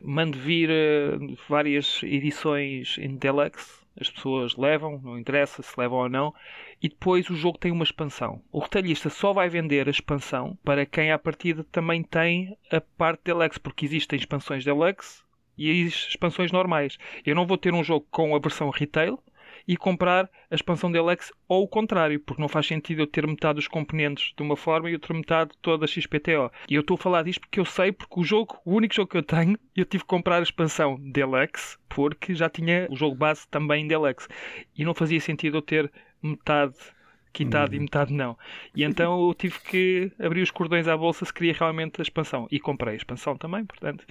mando vir uh, várias edições em Deluxe, as pessoas levam, não interessa se levam ou não, e depois o jogo tem uma expansão. O retalhista só vai vender a expansão para quem à partida também tem a parte Deluxe, porque existem expansões Deluxe e expansões normais. Eu não vou ter um jogo com a versão retail e comprar a expansão de Alex ou o contrário, porque não faz sentido eu ter metade dos componentes de uma forma e outra metade toda XPTO. E eu estou a falar disto porque eu sei, porque o jogo, o único jogo que eu tenho, eu tive que comprar a expansão Deluxe, porque já tinha o jogo base também Deluxe. E não fazia sentido eu ter metade quitado uhum. e metade não. E então eu tive que abrir os cordões à bolsa se queria realmente a expansão. E comprei a expansão também, portanto.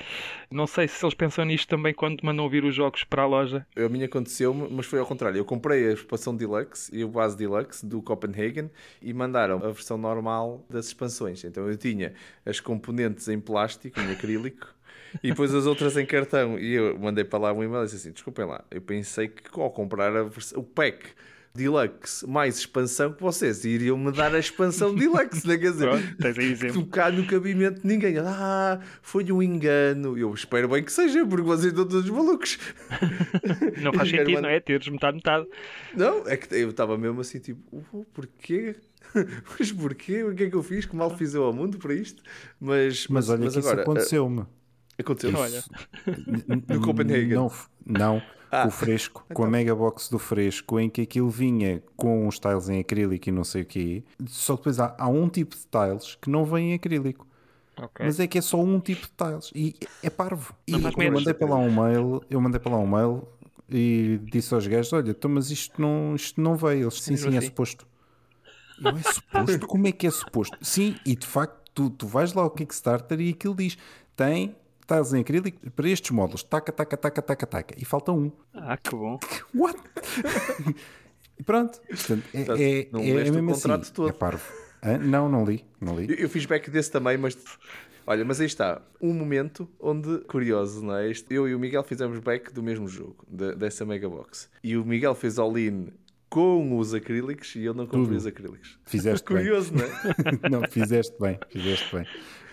Não sei se eles pensam nisto também quando mandam vir os jogos para a loja. A minha aconteceu, mas foi ao contrário. Eu comprei a expansão Deluxe e o base Deluxe do Copenhagen e mandaram a versão normal das expansões. Então eu tinha as componentes em plástico, em acrílico. e depois as outras em cartão. E eu mandei para lá um e-mail e disse assim: desculpem lá, eu pensei que ao comprar a o pack Deluxe mais expansão que vocês iriam me dar a expansão Deluxe, né? quer dizer, Pronto, tocar no cabimento de ninguém. Ah, foi um engano. Eu espero bem que seja, porque vocês estão todos malucos. Não faz sentido, não é? Teres metade, metade. Não, é que eu estava mesmo assim, tipo, oh, porquê? Mas porquê? O que é que eu fiz? Que mal fiz eu ao mundo para isto? Mas, mas, mas olha mas que agora, isso aconteceu-me. Aconteceu, Isso, olha. No Copenhagen. Não, não ah. o fresco, então. com a então. mega box do fresco, em que aquilo vinha com os tiles em acrílico e não sei o quê. Só que depois há, há um tipo de tiles que não vem em acrílico. Okay. Mas é que é só um tipo de tiles e é parvo. E eu mandei para lá um mail, eu mandei para lá um mail e disse aos gajos: Olha, então, mas isto não, isto não veio. Eles sim, sim, é assim. suposto. Eu, é suposto? Como é que é suposto? Sim, e de facto, tu, tu vais lá ao Kickstarter e aquilo diz: tem tiles em acrílico para estes módulos, taca, taca, taca, taca, taca, e falta um. Ah, que bom. What? e pronto. Portanto, é, é, não é, é mesmo assim. Todo. É parvo. Não, não li. Não li. Eu, eu fiz back desse também, mas Olha, mas aí está, um momento onde, curioso, não é? Eu e o Miguel fizemos back do mesmo jogo, de, dessa Mega Box. E o Miguel fez all-in com os acrílicos e eu não comprei os acrílicos. Fizeste curioso, bem. não é? não, fizeste bem, fizeste bem.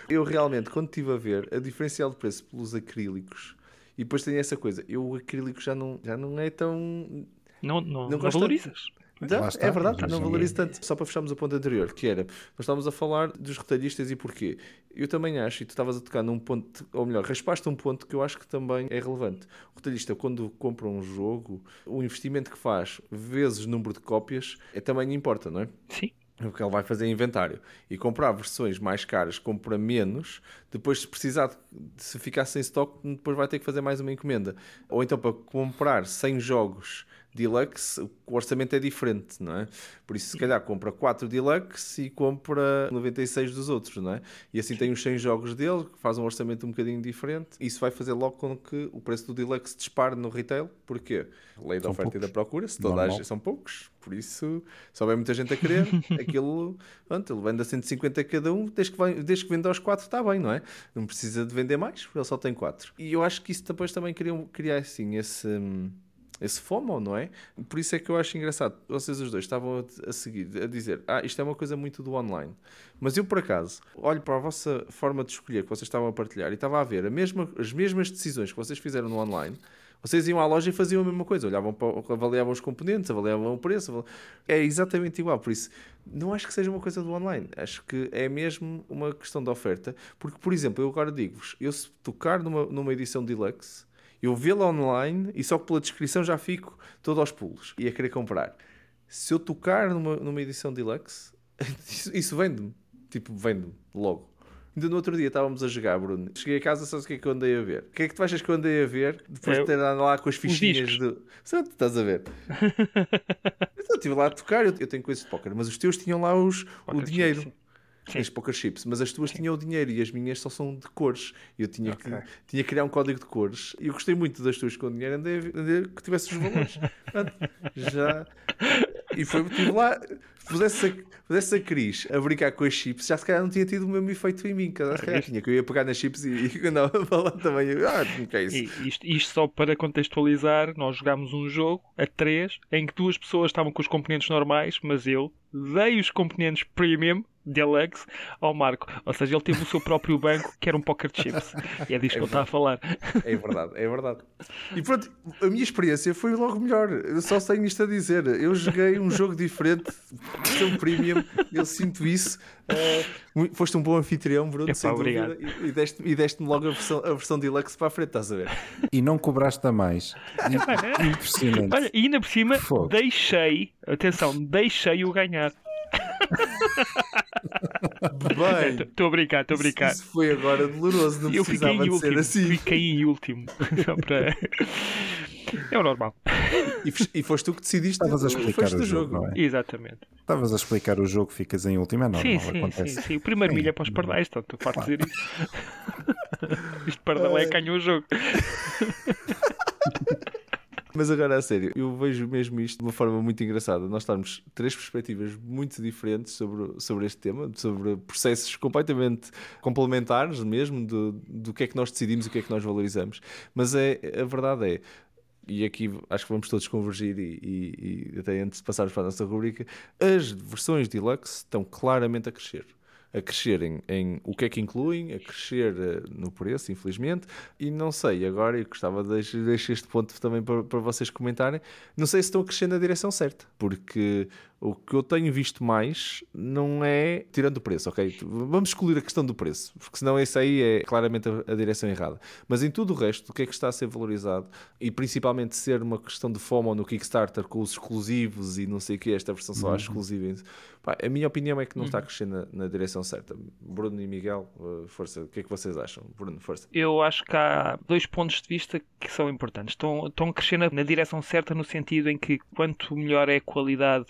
Eu realmente, quando estive a ver a diferencial de preço pelos acrílicos, e depois tem essa coisa, eu o acrílico já não, já não é tão. Não, não, não, não valorizas. Então, está, é verdade, não valorizo tanto. Só para fecharmos o ponto anterior, que era, nós estávamos a falar dos retalhistas e porquê. Eu também acho, e tu estavas a tocar num ponto, ou melhor, raspaste um ponto que eu acho que também é relevante. O retalhista, quando compra um jogo, o investimento que faz vezes número de cópias é, também importa, não é? Sim o que ele vai fazer inventário. E comprar versões mais caras compra menos depois se precisar se ficar sem estoque depois vai ter que fazer mais uma encomenda. Ou então para comprar 100 jogos deluxe, o orçamento é diferente, não é? Por isso, se calhar, compra 4 deluxe e compra 96 dos outros, não é? E assim tem os 100 jogos dele, faz um orçamento um bocadinho diferente. Isso vai fazer logo com que o preço do deluxe dispare no retail, porque lei da são oferta poucos. e da procura, se toda a são poucos, por isso, se houver muita gente a querer, aquilo, pronto, ele vende a 150 cada um, desde que, vai, desde que vende aos 4 está bem, não é? Não precisa de vender mais, porque ele só tem 4. E eu acho que isso depois também queria criar assim esse hum, esse FOMO, não é? Por isso é que eu acho engraçado. Vocês os dois estavam a seguir, a dizer, ah, isto é uma coisa muito do online. Mas eu, por acaso, olho para a vossa forma de escolher que vocês estavam a partilhar e estava a ver a mesma, as mesmas decisões que vocês fizeram no online. Vocês iam à loja e faziam a mesma coisa, olhavam para, avaliavam os componentes, avaliavam o preço, é exatamente igual. Por isso, não acho que seja uma coisa do online, acho que é mesmo uma questão de oferta. Porque, por exemplo, eu agora digo-vos, eu se tocar numa, numa edição deluxe, eu vê-la online e só pela descrição já fico todo aos pulos e a querer comprar. Se eu tocar numa, numa edição deluxe, isso, isso vende-me. Tipo, vende-me logo. Ainda no outro dia estávamos a jogar, Bruno. Cheguei a casa, sabes o que é que eu andei a ver? O que é que tu achas que eu andei a ver depois de ter andado lá com as fichinhas do. Sabe, estás a ver? eu estive lá a tocar, eu, tenho coisas de póquer, mas os teus tinham lá os, o dinheiro. Sim. Tens poker chips, mas as tuas Sim. tinham o dinheiro e as minhas só são de cores. Eu tinha, okay. que, tinha que criar um código de cores e eu gostei muito das tuas com dinheiro, andei, andei que tivesse os valores. já. E foi, estive lá, pusesse a, pusesse a Cris a brincar com as chips, já se calhar não tinha tido o mesmo efeito em mim. Cada se tinha que eu ia pegar nas chips e, e andava a falar também. Ah, que é isso? Isto, isto só para contextualizar, nós jogámos um jogo a três em que duas pessoas estavam com os componentes normais, mas eu dei os componentes premium Deluxe ao Marco. Ou seja, ele teve o seu próprio banco que era um poker chips. E é disto é que ele está a falar. É verdade, é verdade. E pronto, a minha experiência foi logo melhor. Eu só tenho isto a dizer. Eu joguei um jogo diferente, um premium, eu sinto isso. Uh, foste um bom anfitrião, Bruno, Epá, sem obrigado. dúvida. E, deste-me deste logo a versão, a versão Deluxe para a frente, estás a ver? E não cobraste a mais. Impressionante. Olha, e ainda por cima, deixei, atenção, deixei-o ganhar. Bem, estou a brincar, estou a brincar. Isso, foi agora doloroso, não eu precisava fiquei em último, assim. Fiquei em último. para... É o normal. E, e foste tu que decidiste Estavas a explicar o jogo, jogo, não é? Exatamente. Estavas a explicar o jogo, ficas em último, é normal, sim, sim, acontece. Sim, sim. O primeiro milha é para os pardais, então tu podes dizer isso. Isto pardal é ganhou o jogo. Mas agora, a sério, eu vejo mesmo isto de uma forma muito engraçada. Nós estamos três perspectivas muito diferentes sobre, sobre este tema, sobre processos completamente complementares mesmo, do, do que é que nós decidimos e o que é que nós valorizamos. Mas é, a verdade é, e aqui acho que vamos todos convergir e, e, e até antes de passarmos para a nossa rubrica, as versões deluxe estão claramente a crescer a crescer em, o que é que incluem, a crescer uh, no preço, infelizmente. E não sei, agora eu gostava de deixar este ponto também para, para vocês comentarem. Não sei se estão a crescer na direção certa, porque O que eu tenho visto mais não é tirando o preço, ok? Vamos excluir a questão do preço, porque senão isso aí é claramente a, a direção errada. Mas em tudo o resto, o que é que está a ser valorizado e principalmente ser uma questão de FOMO no Kickstarter com os exclusivos e não sei o que, esta versão só uhum. exclusiva. Pá, a minha opinião é que não uhum. está a crescer na, na, direção certa. Bruno e Miguel, uh, força, o que é que vocês acham? Bruno, força. Eu acho que há dois pontos de vista que são importantes. Estão, estão na, na direção certa no sentido em que quanto melhor é a qualidade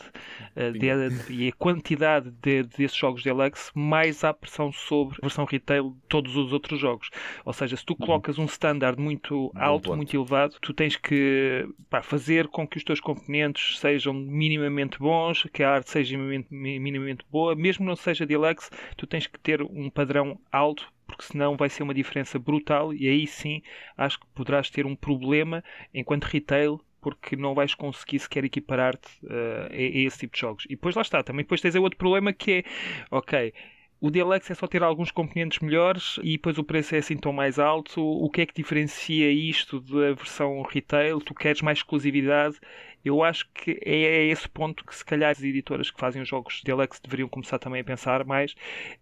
uh, de, e a quantidade de, desses jogos deluxe, mais há pressão sobre a versão retail de todos os outros jogos. Ou seja, se tu uhum. colocas um standard muito alto, muito elevado, tu tens que pá, fazer com que os teus componentes sejam minimamente bons, que a arte seja minimamente boa, mesmo não seja deluxe, tu tens que ter um padrão alto porque senão vai ser uma diferença brutal e aí sim acho que poderás ter um problema enquanto retail porque não vais conseguir sequer equiparar-te uh, a, a, esse tipo de jogos. E depois lá está, também depois tens outro problema que é, ok, o Deluxe é só ter alguns componentes melhores e depois o preço é assim tão mais alto. O que é que diferencia isto da versão retail? Tu queres mais exclusividade? Eu acho que é esse ponto que se calhar as editoras que fazem os jogos Deluxe deveriam começar também a pensar mais.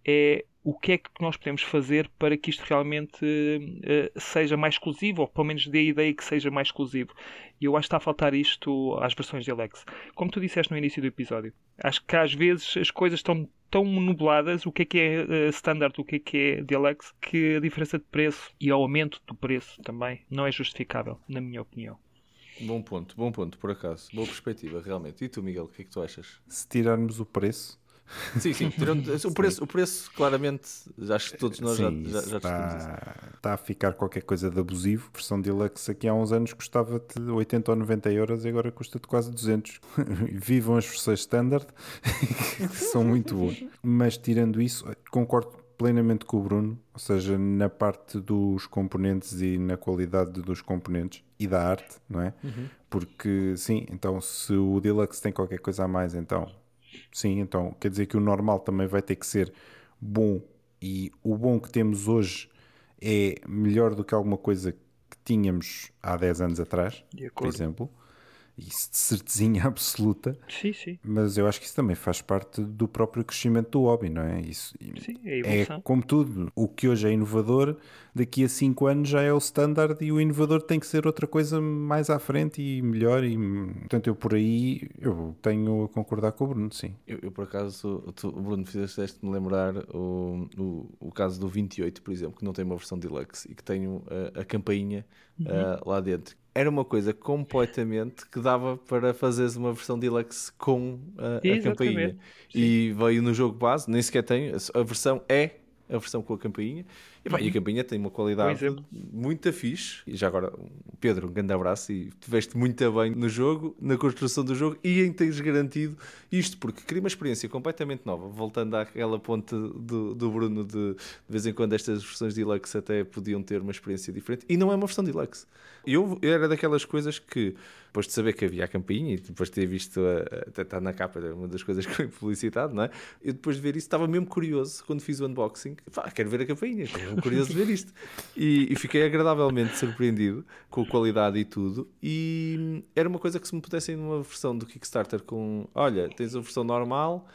É o que é que nós podemos fazer para que isto realmente uh, seja mais exclusivo, ou pelo menos dê a ideia que seja mais exclusivo. E eu acho que está a faltar isto às versões de Alex. Como tu disseste no início do episódio, acho que às vezes as coisas estão tão nubladas, o que é que é uh, standard, o que é que é de Alex, que a diferença de preço e o aumento do preço também não é justificável, na minha opinião. Bom ponto, bom ponto, por acaso. Boa perspectiva, realmente. E tu, Miguel, o que é que tu achas? Se tirarmos o preço, Sim, sim. o, preço, o preço, claramente, acho que todos nós sim, já, já, já está, está a ficar qualquer coisa de abusivo. A versão deluxe aqui há uns anos custava-te 80 ou 90 euros e agora custa-te quase 200. Vivam as versões standard, que são muito boas. Mas tirando isso, concordo plenamente com o Bruno, ou seja, na parte dos componentes e na qualidade dos componentes e da arte, não é? Uhum. Porque sim, então se o Deluxe tem qualquer coisa a mais, então Sim, então quer dizer que o normal também vai ter que ser bom e o bom que temos hoje é melhor do que alguma coisa que tínhamos há 10 anos atrás, por exemplo isso de certezinha absoluta. Sim, sim. Mas eu acho que isso também faz parte do próprio crescimento do hobby, não é? Isso sim, é, é como tudo. O que hoje é inovador, daqui a 5 anos já é o standard e o inovador tem que ser outra coisa mais à frente e melhor. E, portanto, eu por aí eu tenho a concordar com o Bruno, sim. Eu, eu por acaso, tu, o Bruno fizeste-me lembrar o, o, o caso do 28, por exemplo, que não tem uma versão deluxe e que tem a, a campainha uhum. uh, lá dentro era uma coisa completamente que dava para fazeres uma versão deluxe com a, a campainha. E veio no jogo base, nem sequer tem, a versão é a versão com a campainha. E, pá, uhum. e a uhum. campainha tem uma qualidade muito fixe. E já agora, Pedro, um grande abraço e tiveste muito bem no jogo, na construção do jogo e em teres garantido isto, porque queria uma experiência completamente nova. Voltando àquela ponte do, do Bruno, de, de vez em quando estas versões de deluxe até podiam ter uma experiência diferente. E não é uma versão de deluxe. Eu, eu era daquelas coisas que depois de saber que havia a campainha e depois de ter visto, até está na capa, uma das coisas que foi publicitado, não é? Eu depois de ver isso estava mesmo curioso quando fiz o unboxing. Pá, quero ver a campainha, estou curioso de ver isto. E, e, fiquei agradavelmente surpreendido com a qualidade e tudo. E era uma coisa que se me pudessem numa versão do Kickstarter com, olha, tens a versão normal,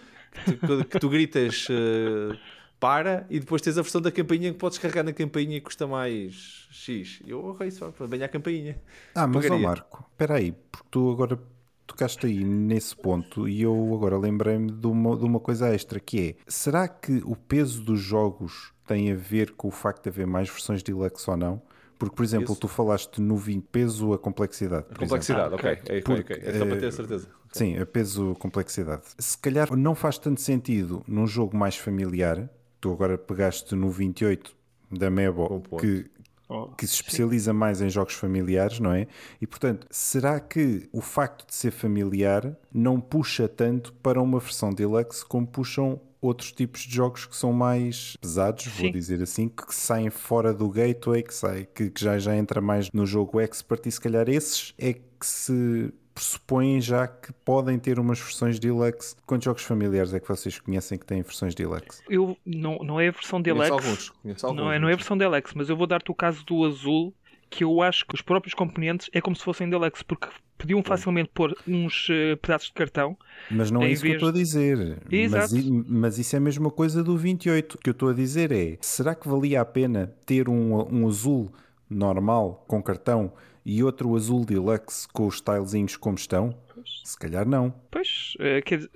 que tu, que tu gritas. Uh, para e depois tens a versão da campainha que podes carregar na campainha e custa mais X. Eu, ok, só para banhar a campainha. Ah, mas ó Marco, espera aí, porque tu agora tocaste aí nesse ponto e eu agora lembrei-me de uma, de uma coisa extra que é, será que o peso dos jogos tem a ver com o facto de haver mais versões de deluxe ou não? Porque, por exemplo, peso? tu falaste no 20 peso a complexidade. A complexidade, ah, ok. É, Porque, okay. é só para ter certeza. Sim, a peso complexidade. Se calhar não faz tanto sentido num jogo mais familiar, tu agora pegaste no 28 da Mebo, que, oh, que se especializa sim. mais em jogos familiares, não é? E portanto, será que o facto de ser familiar não puxa tanto para uma versão deluxe como puxam outros tipos de jogos que são mais pesados, Sim. vou dizer assim, que saem fora do gateway, que, sai, que, que já, já entra mais no jogo expert e se calhar esses é que se pressupõem já que podem ter umas versões deluxe. Quantos jogos familiares é que vocês conhecem que têm versões deluxe? Eu não, não é a versão deluxe. Conheço alguns, conheço alguns. Não é, não é a versão deluxe, mas eu vou dar-te o caso do azul que eu acho que os próprios componentes é como se fossem deluxe, porque podiam facilmente pôr uns uh, pedaços de cartão. Mas não é isso que eu estou a dizer. Mas, mas, isso é a mesma coisa do 28. O que eu estou a dizer é: será que valia a pena ter um, um azul normal com cartão e outro azul deluxe com os tilezinhos como estão? Pois. Se calhar não. Pois, uh, quer dizer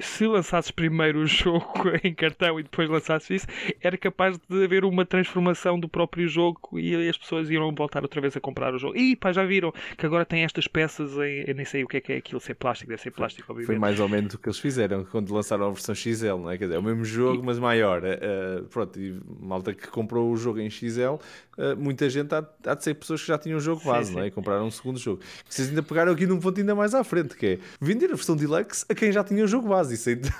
se lançasses primeiro o jogo em cartão e depois lançasses isso, era capaz de haver uma transformação do próprio jogo e as pessoas iam voltar outra vez a comprar o jogo. E pá, já viram que agora tem estas peças em. Eu nem sei o que é que é aquilo, ser plástico, deve ser plástico, obviamente. Foi mais ou menos o que eles fizeram quando lançaram a versão XL, não é? Quer dizer, é o mesmo jogo, e... mas maior. Uh, pronto, e malta que comprou o jogo em XL, uh, muita gente há, há, de ser pessoas que já tinham o jogo base, sim, sim. não é? E compraram um segundo jogo. Vocês ainda pegaram aqui num ponto ainda mais à frente, que é vender a versão deluxe a quem já tinha o jogo base. Isso ainda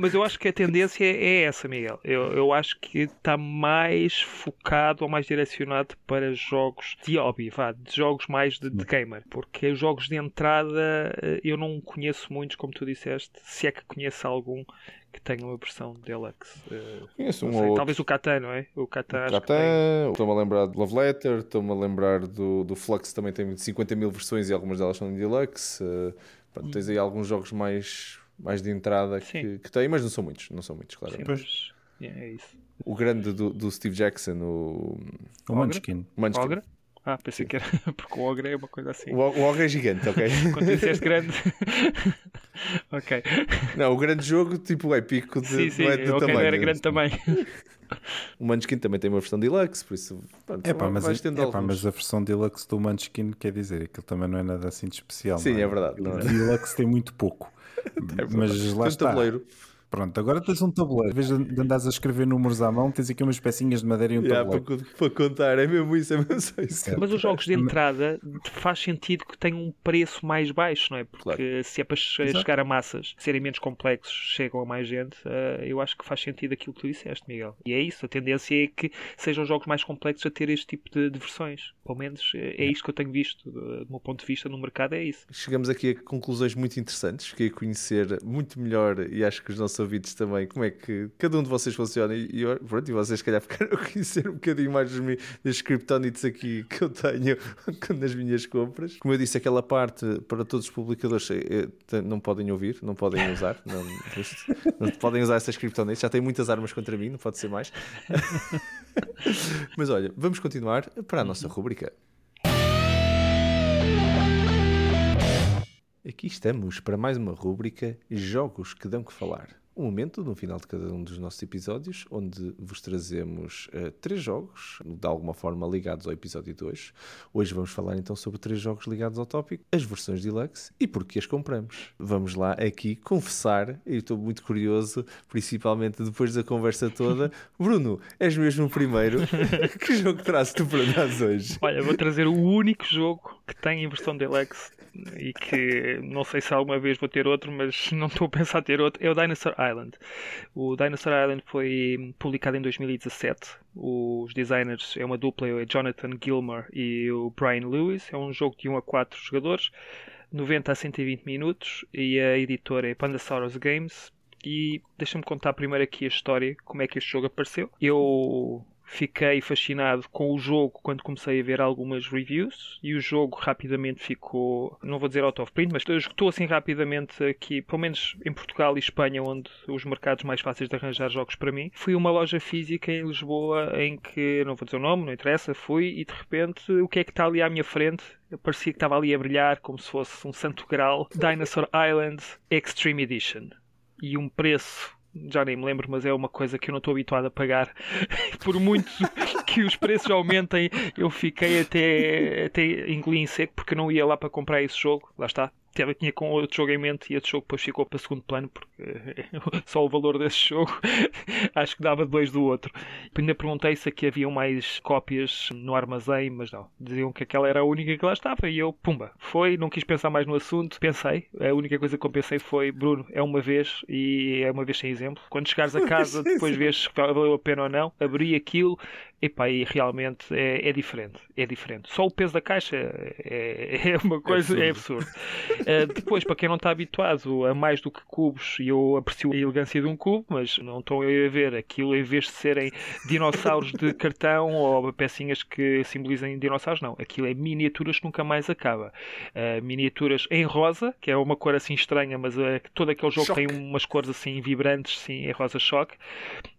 mas eu acho que a tendência é essa, Miguel. Eu, eu acho que está mais focado ou mais direcionado para jogos de hobby, vá, de jogos mais de, de gamer. Porque os jogos de entrada eh, eu não conheço muitos, como tu disseste, se é que conheço algum que tenha uma versão deluxe. Uh, Conheço um sei, ou Talvez o Catan, não é? O Catan, Catan estou-me a lembrar do Love Letter, estou-me a lembrar do, do Flux, também tem 50 mil versões e algumas delas são em deluxe. Uh, pronto, tens aí alguns jogos mais mais de entrada que, que, tem, mas não são muitos, não são muitos, claro. Sim, mas é isso. O grande do, do Steve Jackson, o, o Munchkin. Munchkin. Ogre? Ah, pensei que era porque o Ogre é uma coisa assim. O, o Ogre é gigante, ok? Quando disseste grande. ok. Não, o grande jogo, tipo épico de, sim, sim, não é de okay, tamanho. era grande também. O Munchkin também tem uma versão deluxe, por isso. Pronto, é pá, mas, é, pá, mas a versão deluxe do Munchkin quer dizer, aquilo também não é nada assim de especial. Sim, é? é? verdade. O é? deluxe tem muito pouco. mas lá está. Tabuleiro. Pronto, agora tens um tabuleiro. Em vez de andares a escrever números à mão, tens aqui umas pecinhas de madeira e um yeah, tabuleiro. Para, para, contar, é mesmo isso, é mesmo isso. É. Mas os jogos de entrada faz sentido que tenham um preço mais baixo, não é? Porque claro. se é para Exato. chegar a massas, serem menos complexos, chegam a mais gente, uh, eu acho que faz sentido aquilo que tu disseste, Miguel. E é isso, a tendência é que sejam jogos mais complexos a ter este tipo de, de versões. Pelo menos é, é isto que eu tenho visto, do, do meu ponto de vista no mercado, é isso. Chegamos aqui a conclusões muito interessantes, fiquei a conhecer muito melhor e acho que os nossos ouvintes também como é que cada um de vocês funciona e, e, pronto, e vocês se calhar ficaram a conhecer um bocadinho mais dos, das criptonites aqui que eu tenho nas minhas compras. Como eu disse, aquela parte para todos os publicadores eh, eh, não podem ouvir, não podem usar, não, não podem usar essas criptonites, já têm muitas armas contra mim, não pode ser mais. Mas olha, vamos continuar para a nossa rubrica. Aqui estamos para mais uma rúbrica Jogos que dão que falar um momento no final de cada um dos nossos episódios onde vos trazemos uh, três jogos, de alguma forma ligados ao episódio 2. Hoje vamos falar então sobre três jogos ligados ao tópico, as versões deluxe e porque as compramos. Vamos lá aqui confessar, e estou muito curioso, principalmente depois da conversa toda. Bruno, és mesmo o primeiro. que jogo trazes tu para nós hoje? Olha, vou trazer o único jogo que tem em versão deluxe e que não sei se alguma vez vou ter outro, mas não estou a pensar ter outro, é o Dinosaur Island. O Dinosaur Island foi publicado em 2017. Os designers é uma dupla, é Jonathan Gilmer e o Brian Lewis. É um jogo de 1 a 4 jogadores, 90 a 120 minutos, e a editora é Pandasaurus Games. E deixa-me contar primeiro aqui a história, como é que este jogo apareceu. Eu fiquei fascinado com o jogo quando comecei a ver algumas reviews e o jogo rapidamente ficou, não vou dizer out of print, mas esgotou assim rapidamente aqui, pelo menos em Portugal e Espanha, onde os mercados mais fáceis de arranjar jogos para mim. Fui uma loja física em Lisboa em que, não vou dizer o nome, não interessa, fui e de repente o que é que está ali à minha frente? Parecia que estava ali a brilhar como se fosse um santo grau. Dinosaur Island Extreme Edition. E um preço já nem me lembro, mas é uma coisa que eu não estou habituado a pagar. Por muito que os preços aumentem, eu fiquei até, até engoli em seco porque não ia lá para comprar esse jogo. Lá está, teve, tinha com outro jogo em mente e esse jogo depois ficou para segundo plano porque só o valor desse jogo acho que dava dois do outro. Ainda perguntei se aqui haviam mais cópias no armazém, mas não. Diziam que aquela era a única que lá estava e eu, pumba, foi, não quis pensar mais no assunto. Pensei, a única coisa que eu pensei foi, Bruno, é uma vez e é uma vez sem exemplo. Quando chegares a casa, depois vês se valeu a pena ou não. Abri aquilo, epá, e realmente é, é, diferente. É diferente. Só o peso da caixa é, é uma coisa, é absurdo. É absurdo. uh, depois, para quem não está habituado a mais do que cubos, e eu aprecio a elegância de um cubo, mas não estou a ver aquilo em vez de serem dinossauros de cartão ou pecinhas que simbolizem dinossauros, não. Aquilo é miniaturas que nunca mais acaba. Uh, miniaturas em rosa, que é uma cor assim estranha, mas uh, todo aquele jogo choque. tem umas cores assim vibrantes, sim, em rosa choque.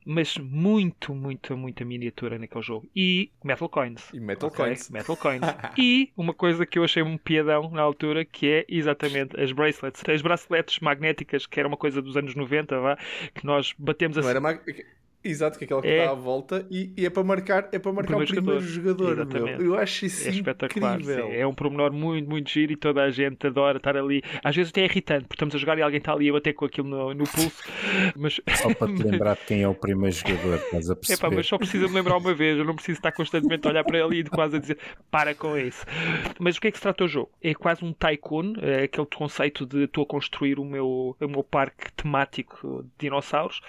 Mas muito, muito, muita miniatura naquele jogo. E Metal Coins. E Metal okay? Coins. Metal Coins. e uma coisa que eu achei um piadão na altura, que é exatamente as bracelets. As braceletes magnéticas, que era uma coisa dos anos 90, vá, que nós batemos assim. Não era mag... Exato, que é aquela que é... dá a volta e, e, é para marcar, é para marcar o primeiro, o primeiro jogador. jogador eu acho isso é espetacular. Incrível. É um pormenor muito, muito giro e toda a gente adora estar ali. Às vezes até é irritante, porque estamos a jogar e alguém está ali a bater com aquilo no, no pulso. Mas... Só para te lembrar de quem é o primeiro jogador, estás a perceber. É pá, mas só precisa me lembrar uma vez, eu não preciso estar constantemente a olhar para ele e quase a dizer para com isso. Mas o que é que se trata o jogo? É quase um tycoon, é aquele conceito de estou a construir o meu, o meu parque temático de dinossauros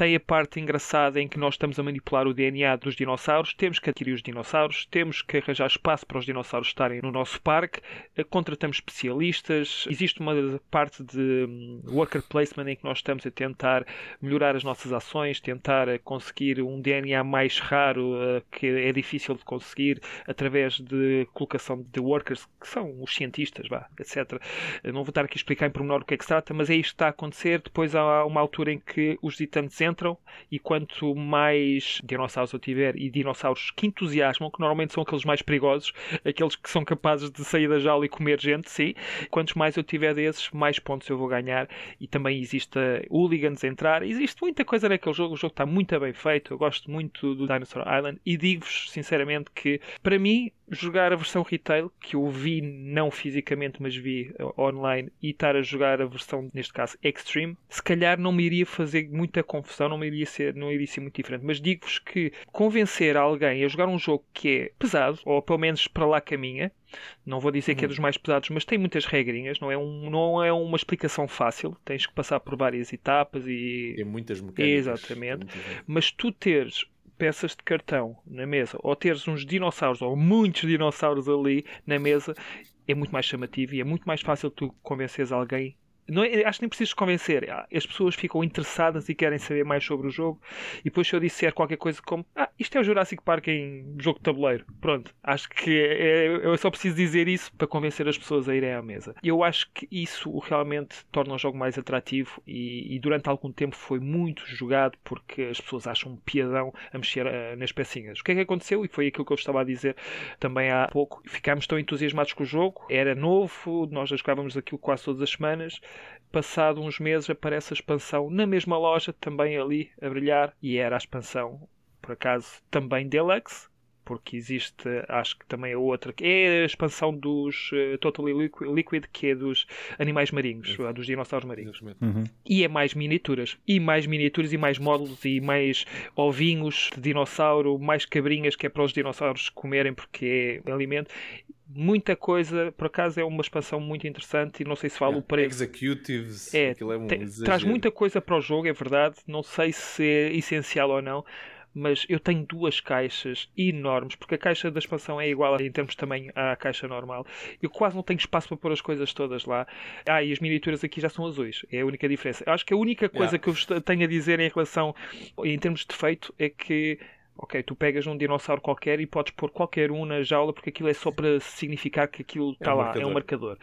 tem a parte engraçada em que nós estamos a manipular o DNA dos dinossauros, temos que adquirir os dinossauros, temos que arranjar espaço para os dinossauros estarem no nosso parque, eh, contratamos especialistas, existe uma parte de hum, worker placement em que nós estamos a tentar melhorar as nossas ações, tentar eh, conseguir um DNA mais raro eh, que é difícil de conseguir através de colocação de workers, que são os cientistas, vá, etc. Não vou estar aqui a explicar em pormenor o que é que se trata, mas é isto que está a acontecer. Depois há uma altura em que os visitantes entram e quanto mais dinossauros eu tiver e dinossauros que entusiasmam, que normalmente são aqueles mais perigosos, aqueles que são capazes de sair da jaula e comer gente, sim, quantos mais eu tiver desses, mais pontos eu vou ganhar. E também existe hooligans entrar, existe muita coisa naquele jogo, o jogo está muito bem feito, eu gosto muito do Dinosaur Island. E digo-vos sinceramente que para mim jogar a versão retail, que eu vi não fisicamente, mas vi online, e estar a jogar a versão, neste caso, Extreme, se calhar não me iria fazer muita confusão, não me iria ser, não iria ser muito diferente. Mas digo-vos que convencer alguém a jogar um jogo que é pesado, ou pelo menos para lá caminha, não vou dizer que é uhum. dos mais pesados, mas tem muitas regrinhas, não é, um, não é uma explicação fácil, tens que passar por várias etapas e. Tem muitas mecânicas. Exatamente. Mas tu teres peças de cartão na mesa. Ou teres uns dinossauros ou muitos dinossauros ali na mesa é muito mais chamativo e é muito mais fácil tu convenceres alguém não, é, acho que nem preciso convencer. Ah, as pessoas ficam interessadas e querem saber mais sobre o jogo. E depois, se eu disser qualquer coisa como Ah, isto é o Jurassic Park em jogo de tabuleiro, pronto. Acho que é, eu só preciso dizer isso para convencer as pessoas a irem à mesa. Eu acho que isso realmente torna o jogo mais atrativo e, e durante algum tempo foi muito jogado porque as pessoas acham um piadão a mexer uh, nas pecinhas. O que é que aconteceu? E foi aquilo que eu estava a dizer também há pouco. Ficámos tão entusiasmados com o jogo, era novo, nós jogávamos aquilo quase todas as semanas Passado uns meses aparece a expansão na mesma loja, também ali a brilhar, e era a expansão, por acaso, também Deluxe, porque existe, acho que também a outra, que é a expansão dos uh, Totally Liquid, que é dos animais marinhos, é. dos dinossauros marinhos. Uhum. E é mais miniaturas, e mais miniaturas, e mais módulos, e mais ovinhos de dinossauro, mais cabrinhas que é para os dinossauros comerem porque é alimento muita coisa, por acaso é uma expansão muito interessante e não sei se vale yeah, o preço. Executives, é, é um tem, traz muita coisa para o jogo, é verdade, não sei se é essencial ou não, mas eu tenho duas caixas enormes, porque a caixa da expansão é igual em termos de tamanho à caixa normal. Eu quase não tenho espaço para pôr as coisas todas lá. Ah, e as miniaturas aqui já são azuis, é a única diferença. Eu acho que a única coisa yeah. que eu tenho a dizer em relação, em termos de defeito, é que ok, tu pegas um dinossauro qualquer e podes pôr qualquer um na jaula porque aquilo é só para significar que aquilo está é um lá, marcador. é um marcador.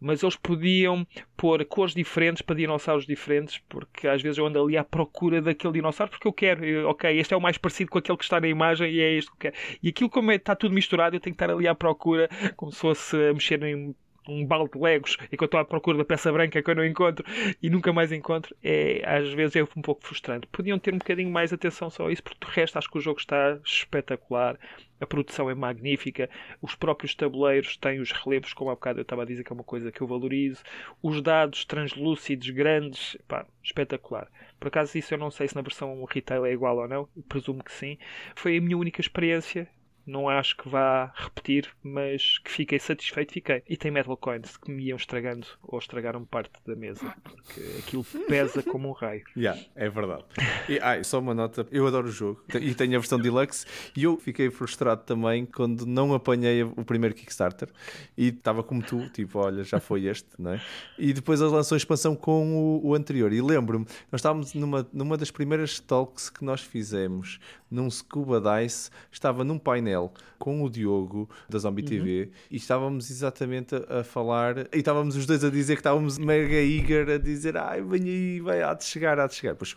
Mas eles podiam pôr cores diferentes para dinossauros diferentes, porque às vezes eu ando ali à procura daquele dinossauro porque eu quero, eu, ok, este é o mais parecido com aquele que está na imagem e é este que eu quero. E aquilo, como é, está tudo misturado, eu tenho que estar ali à procura, como se fosse a mexer em um balde de legos e que eu estou à procura da peça branca que eu não encontro e nunca mais encontro, é, às vezes é um pouco frustrante. Podiam ter um bocadinho mais atenção só a isso, porque de resto acho que o jogo está espetacular. A produção é magnífica, os próprios tabuleiros têm os relevos, como há bocado eu estava a dizer que é uma coisa que eu valorizo, os dados translúcidos, grandes, pá, espetacular. Por acaso, isso eu não sei se na versão retail é igual ou não, presumo que sim. Foi a minha única experiência não acho que vá repetir, mas que fiquei satisfeito, fiquei. E tem Metal Coins que me iam estragando ou estragaram parte da mesa, porque aquilo pesa como um raio. Yeah, é verdade. E, ah, só uma nota, eu adoro o jogo e tenho a versão deluxe e eu fiquei frustrado também quando não apanhei o primeiro Kickstarter e estava como tu, tipo, olha, já foi este, não é? E depois ele lançou a expansão com o, o anterior. E lembro-me, nós estávamos numa, numa das primeiras talks que nós fizemos num Scuba Dice, estava num painel com o Diogo da Zombie uhum. TV e estávamos exatamente a, a, falar e estávamos os dois a dizer que estávamos mega eager a dizer ai, vem aí, vai, há de chegar, há de chegar. Pois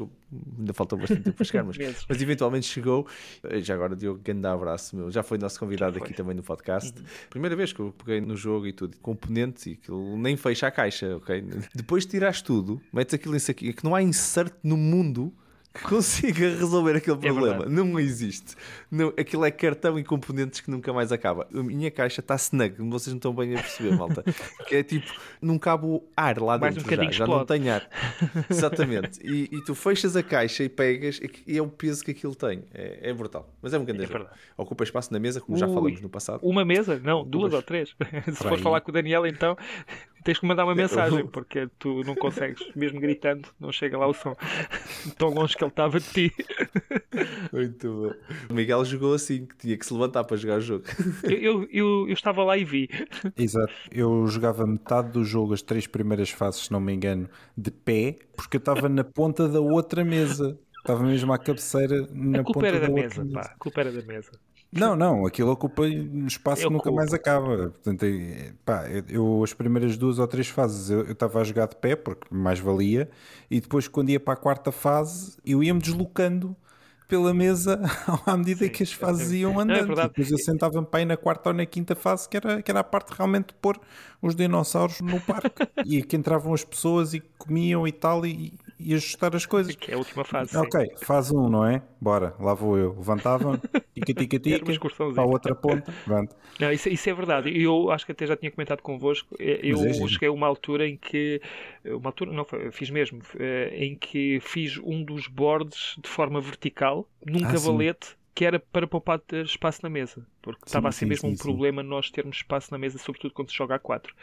ainda faltou bastante tempo para chegar, mas, mas eventualmente chegou. Já agora, Diogo, grande abraço, meu. já foi nosso convidado aqui também no podcast. Uhum. Primeira vez que eu peguei no jogo e tudo, componentes e aquilo nem fecha a caixa, ok? Depois tiraste tudo, metes aquilo em aqui, que não há insert no mundo consiga resolver aquele é problema. É não existe. Não, aquilo é cartão e componentes que nunca mais acaba. A minha caixa está snug, vocês não estão bem a perceber, malta. que é tipo, não cabe o ar lá dentro um já, já não tem ar. Exatamente. E, e, tu fechas a caixa e pegas, e é o peso que aquilo tem. É, é brutal. Mas é um grande é Ocupa espaço na mesa, como Ui, já falamos no passado. Uma mesa? Não, duas ou três. Se for falar com o Daniel, então tens que mandar uma mensagem, porque tu não consegues, mesmo gritando, não chega lá o som. Tão longe que ele estava de ti. Muito bom. O Miguel jogou assim, que tinha que se levantar para jogar o jogo. Eu, eu, eu estava lá e vi. Exato. Eu jogava metade do jogo, as três primeiras fases, se não me engano, de pé, porque eu estava na ponta da outra mesa. Estava mesmo à cabeceira na a culpa ponta era da, da mesa, mesa. Pá. A culpa era da mesa. Não, não, aquilo ocupa um espaço que nunca mais acaba. Portanto, é, pá, eu as primeiras duas ou três fases eu estava a jogar de pé, porque mais valia, e depois quando ia para a quarta fase eu ia-me deslocando pela mesa à medida Sim, que as fases iam andando. É depois eu sentava-me para ir na quarta ou na quinta fase, que era, que era a parte realmente de pôr os dinossauros no parque. e que entravam as pessoas e comiam e tal, e, e ajustar as coisas. Que é a última fase. Ok, sim. fase 1, um, não é? Bora, lá vou eu. Levantava, tica tica tica, para a outra ponta. Não, isso, isso, é verdade. Eu acho que até já tinha comentado convosco. Eh, eu é cheguei a uma altura em que. Uma altura, não, fiz mesmo. Eh, em que fiz um dos boards de forma vertical, num ah, cavalete. Sim que era para poupar espaço na mesa, porque sim, estava a ser sim, mesmo sim, um problema nós termos espaço na mesa, sobretudo quando se joga a 4.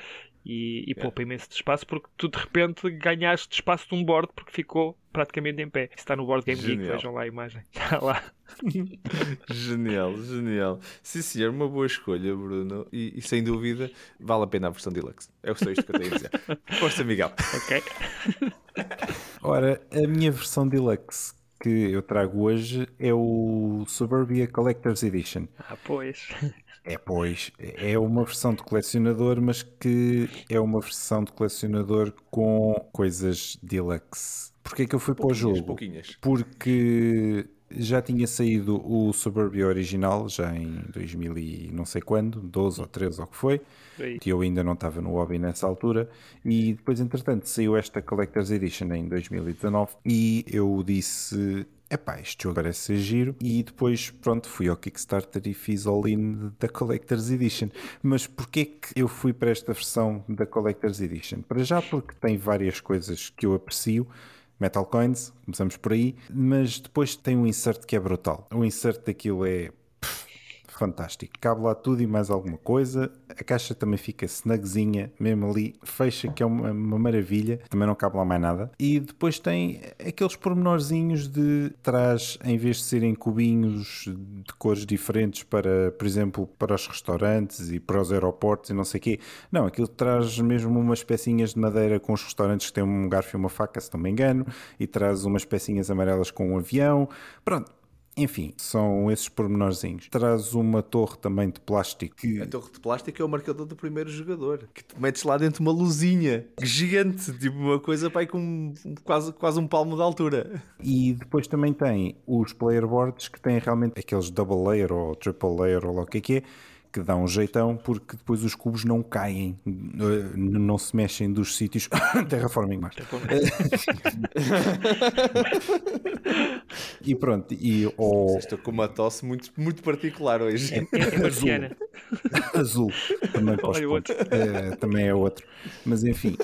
E, e é. poupa imenso de espaço, porque tu de repente ganhaste espaço de um board porque ficou praticamente em pé. Está no Board Game Geek, vejam lá a imagem. Está lá. genial, genial. Sim, senhor, uma boa escolha, Bruno. E, e, sem dúvida vale a pena a versão deluxe. É só isto que eu tenho a dizer. Força, Miguel. Ok. Ora, a minha versão deluxe que eu trago hoje é o Suburbia Collector's Edition. Ah, pois. É, pois. É uma versão de colecionador, mas que é uma versão de colecionador com coisas deluxe. Porquê é que eu fui para o jogo? Pouquinhas. Porque já tinha saído o Suburbia original, já em 2000 e não sei quando, 12 ou 13 ou que foi, que eu ainda não estava no hobby nessa altura, e depois entretanto saiu esta Collector's Edition em 2019 e eu disse, epá, este jogo parece ser giro, e depois pronto, fui ao Kickstarter e fiz all-in da Collector's Edition. Mas porquê que eu fui para esta versão da Collector's Edition? Para já porque tem várias coisas que eu aprecio, Metal Coins, começamos por aí, mas depois tem um insert que é brutal. O insert daquilo é fantástico. Cabe lá tudo e mais alguma coisa. A caixa também fica snugzinha, mesmo ali, fecha, que é uma, uma, maravilha. Também não cabe lá mais nada. E depois tem aqueles pormenorzinhos de trás, em vez de serem cubinhos de cores diferentes para, por exemplo, para os restaurantes e para os aeroportos e não sei o quê. Não, aquilo traz mesmo umas pecinhas de madeira com os restaurantes que têm um garfo e uma faca, se não me engano, e traz umas pecinhas amarelas com um avião. Pronto, enfim, são esses pormenorzinhos. Traz uma torre também de plástico. Que... A torre de plástico é o marcador do primeiro jogador. Que tu metes lá dentro uma luzinha gigante, tipo uma coisa pai, com quase, quase um palmo de altura. E depois também tem os player boards que têm realmente aqueles double layer ou triple layer ou lá o que é que é que dá um jeitão porque depois os cubos não caem, não se mexem dos sítios. Terraforming Mars. e pronto. E, oh... Estou com uma tosse muito, muito particular hoje. É, é azul. azul. Também, é, também é outro. Mas enfim,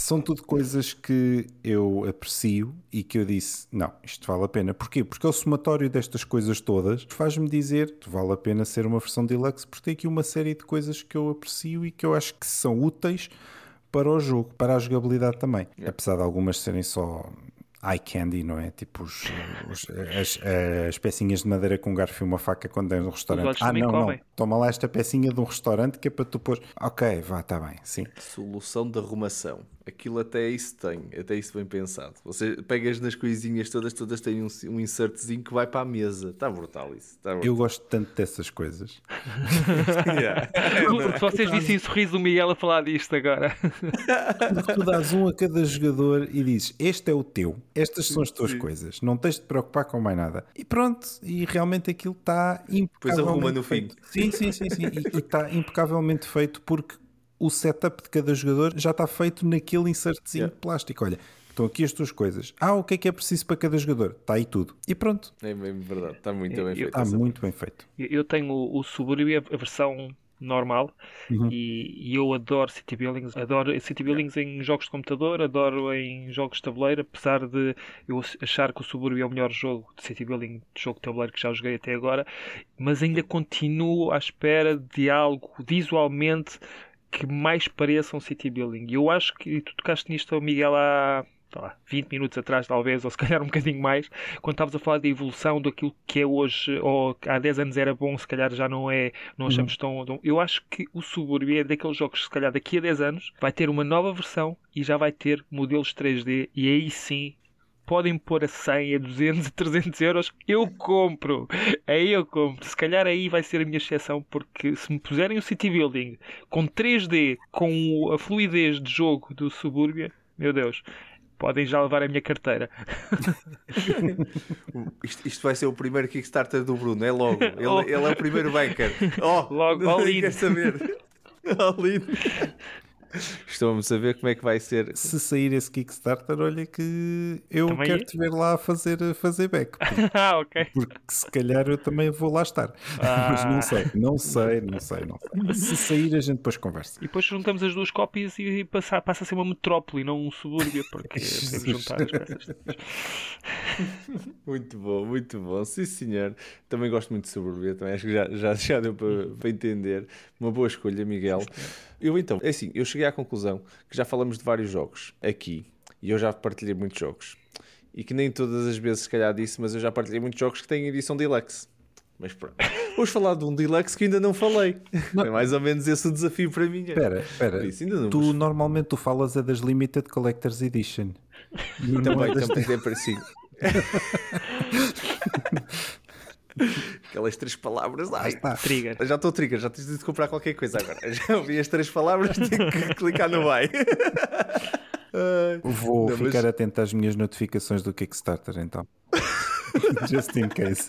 são tudo coisas que eu aprecio e que eu disse: não, isto vale a pena. Porquê? Porque é o somatório destas coisas todas faz-me dizer que vale a pena ser uma versão deluxe, porque tem aqui uma série de coisas que eu aprecio e que eu acho que são úteis para o jogo, para a jogabilidade também. Apesar de algumas serem só eye candy, não é? Tipo os, os, as, as pecinhas de madeira com um garfo e uma faca quando é no restaurante. Ah, não, não. Toma lá esta pecinha de um restaurante que é para tu pôr. Ok, vá, está bem, sim. Solução de arrumação aquilo até isso tem, até isso bem pensado. Você pegas nas coisinhas todas, todas têm um, um insertzinho que vai para a mesa. Está brutal isso. Tá brutal. Eu gosto tanto dessas coisas. yeah. Se vocês vissem o sorriso do Miguel a falar disto agora. Porque tu dás um a cada jogador e dizes: Este é o teu, estas são as tuas Sim. coisas, não tens de te preocupar com mais nada. E pronto, e realmente aquilo está impecavelmente. Depois arruma no feito. fim. Sim, sim, sim, sim. E está impecavelmente feito porque o setup de cada jogador já está feito naquele insertzinho yeah. de plástico. Olha, estão aqui as tuas coisas. Ah, o que é que é preciso para cada jogador? Está aí tudo. E pronto. É mesmo verdade, está muito eu, bem feito. Está muito bem feito. Eu tenho o, o Suburbia, a versão normal uhum. e, e, eu adoro city buildings adoro city buildings em jogos de computador adoro em jogos de tabuleiro apesar de eu achar que o Suburbia é o melhor jogo de city building de jogo de tabuleiro que já joguei até agora mas ainda continuo à espera de algo visualmente que mais pareça um city building. E eu acho que tu tocaste nisto, Miguel, há lá, 20 minutos atrás, talvez, ou se calhar um bocadinho mais, quando estavas a falar da evolução daquilo que é hoje, ou há 10 anos era bom, se calhar já não é, não uhum. achamos uhum. tão, Eu acho que o Subúrbio é daqueles jogos se calhar, daqui a 10 anos vai ter uma nova versão e já vai ter modelos 3D, e aí sim podem pôr a 100, a 200, a 300 euros, eu compro. Aí eu compro. Se calhar aí vai ser a minha exceção, porque se me puserem o City Building com 3D, com a fluidez de jogo do Subúrbia, meu Deus, podem já levar a minha carteira. isto, isto, vai ser o primeiro Kickstarter do Bruno, é logo. Ele, oh. ele é o primeiro banker. Oh, logo, all in. Quer saber? all in. Estamos a ver como é que vai ser. Se sair esse Kickstarter, olha que eu também quero te ver lá a fazer, fazer back. ah, ok. Porque se calhar eu também vou lá estar. Ah. Mas não sei, não sei, não sei, não sei. Se sair, a gente depois conversa. E depois juntamos as duas cópias e passa, passa a ser uma metrópole, não um subúrbio, porque podemos juntar as peças. muito bom, muito bom. Sim, senhor. Também gosto muito de subúrbio, também acho que já, já, já deu para, para entender. Uma boa escolha, Miguel. Eu então, é assim, eu cheguei à conclusão que já falamos de vários jogos aqui e eu já partilhei muitos jogos. E que nem todas as vezes, se calhar, disse, mas eu já partilhei muitos jogos que têm edição deluxe. Mas pronto. Vamos falar de um deluxe que ainda não falei. Não. É mais ou menos esse o desafio para mim. Espera, espera. Tu vos... normalmente tu falas é das Limited Collectors Edition. Também, também é parecido. Aquelas três palavras. Ai, está. Trigger. Já estou trigger, já tens de comprar qualquer coisa agora. Já ouvi as três palavras, tenho que clicar no buy. Vou Não, ficar mas... atento às minhas notificações do Kickstarter então. Just in case.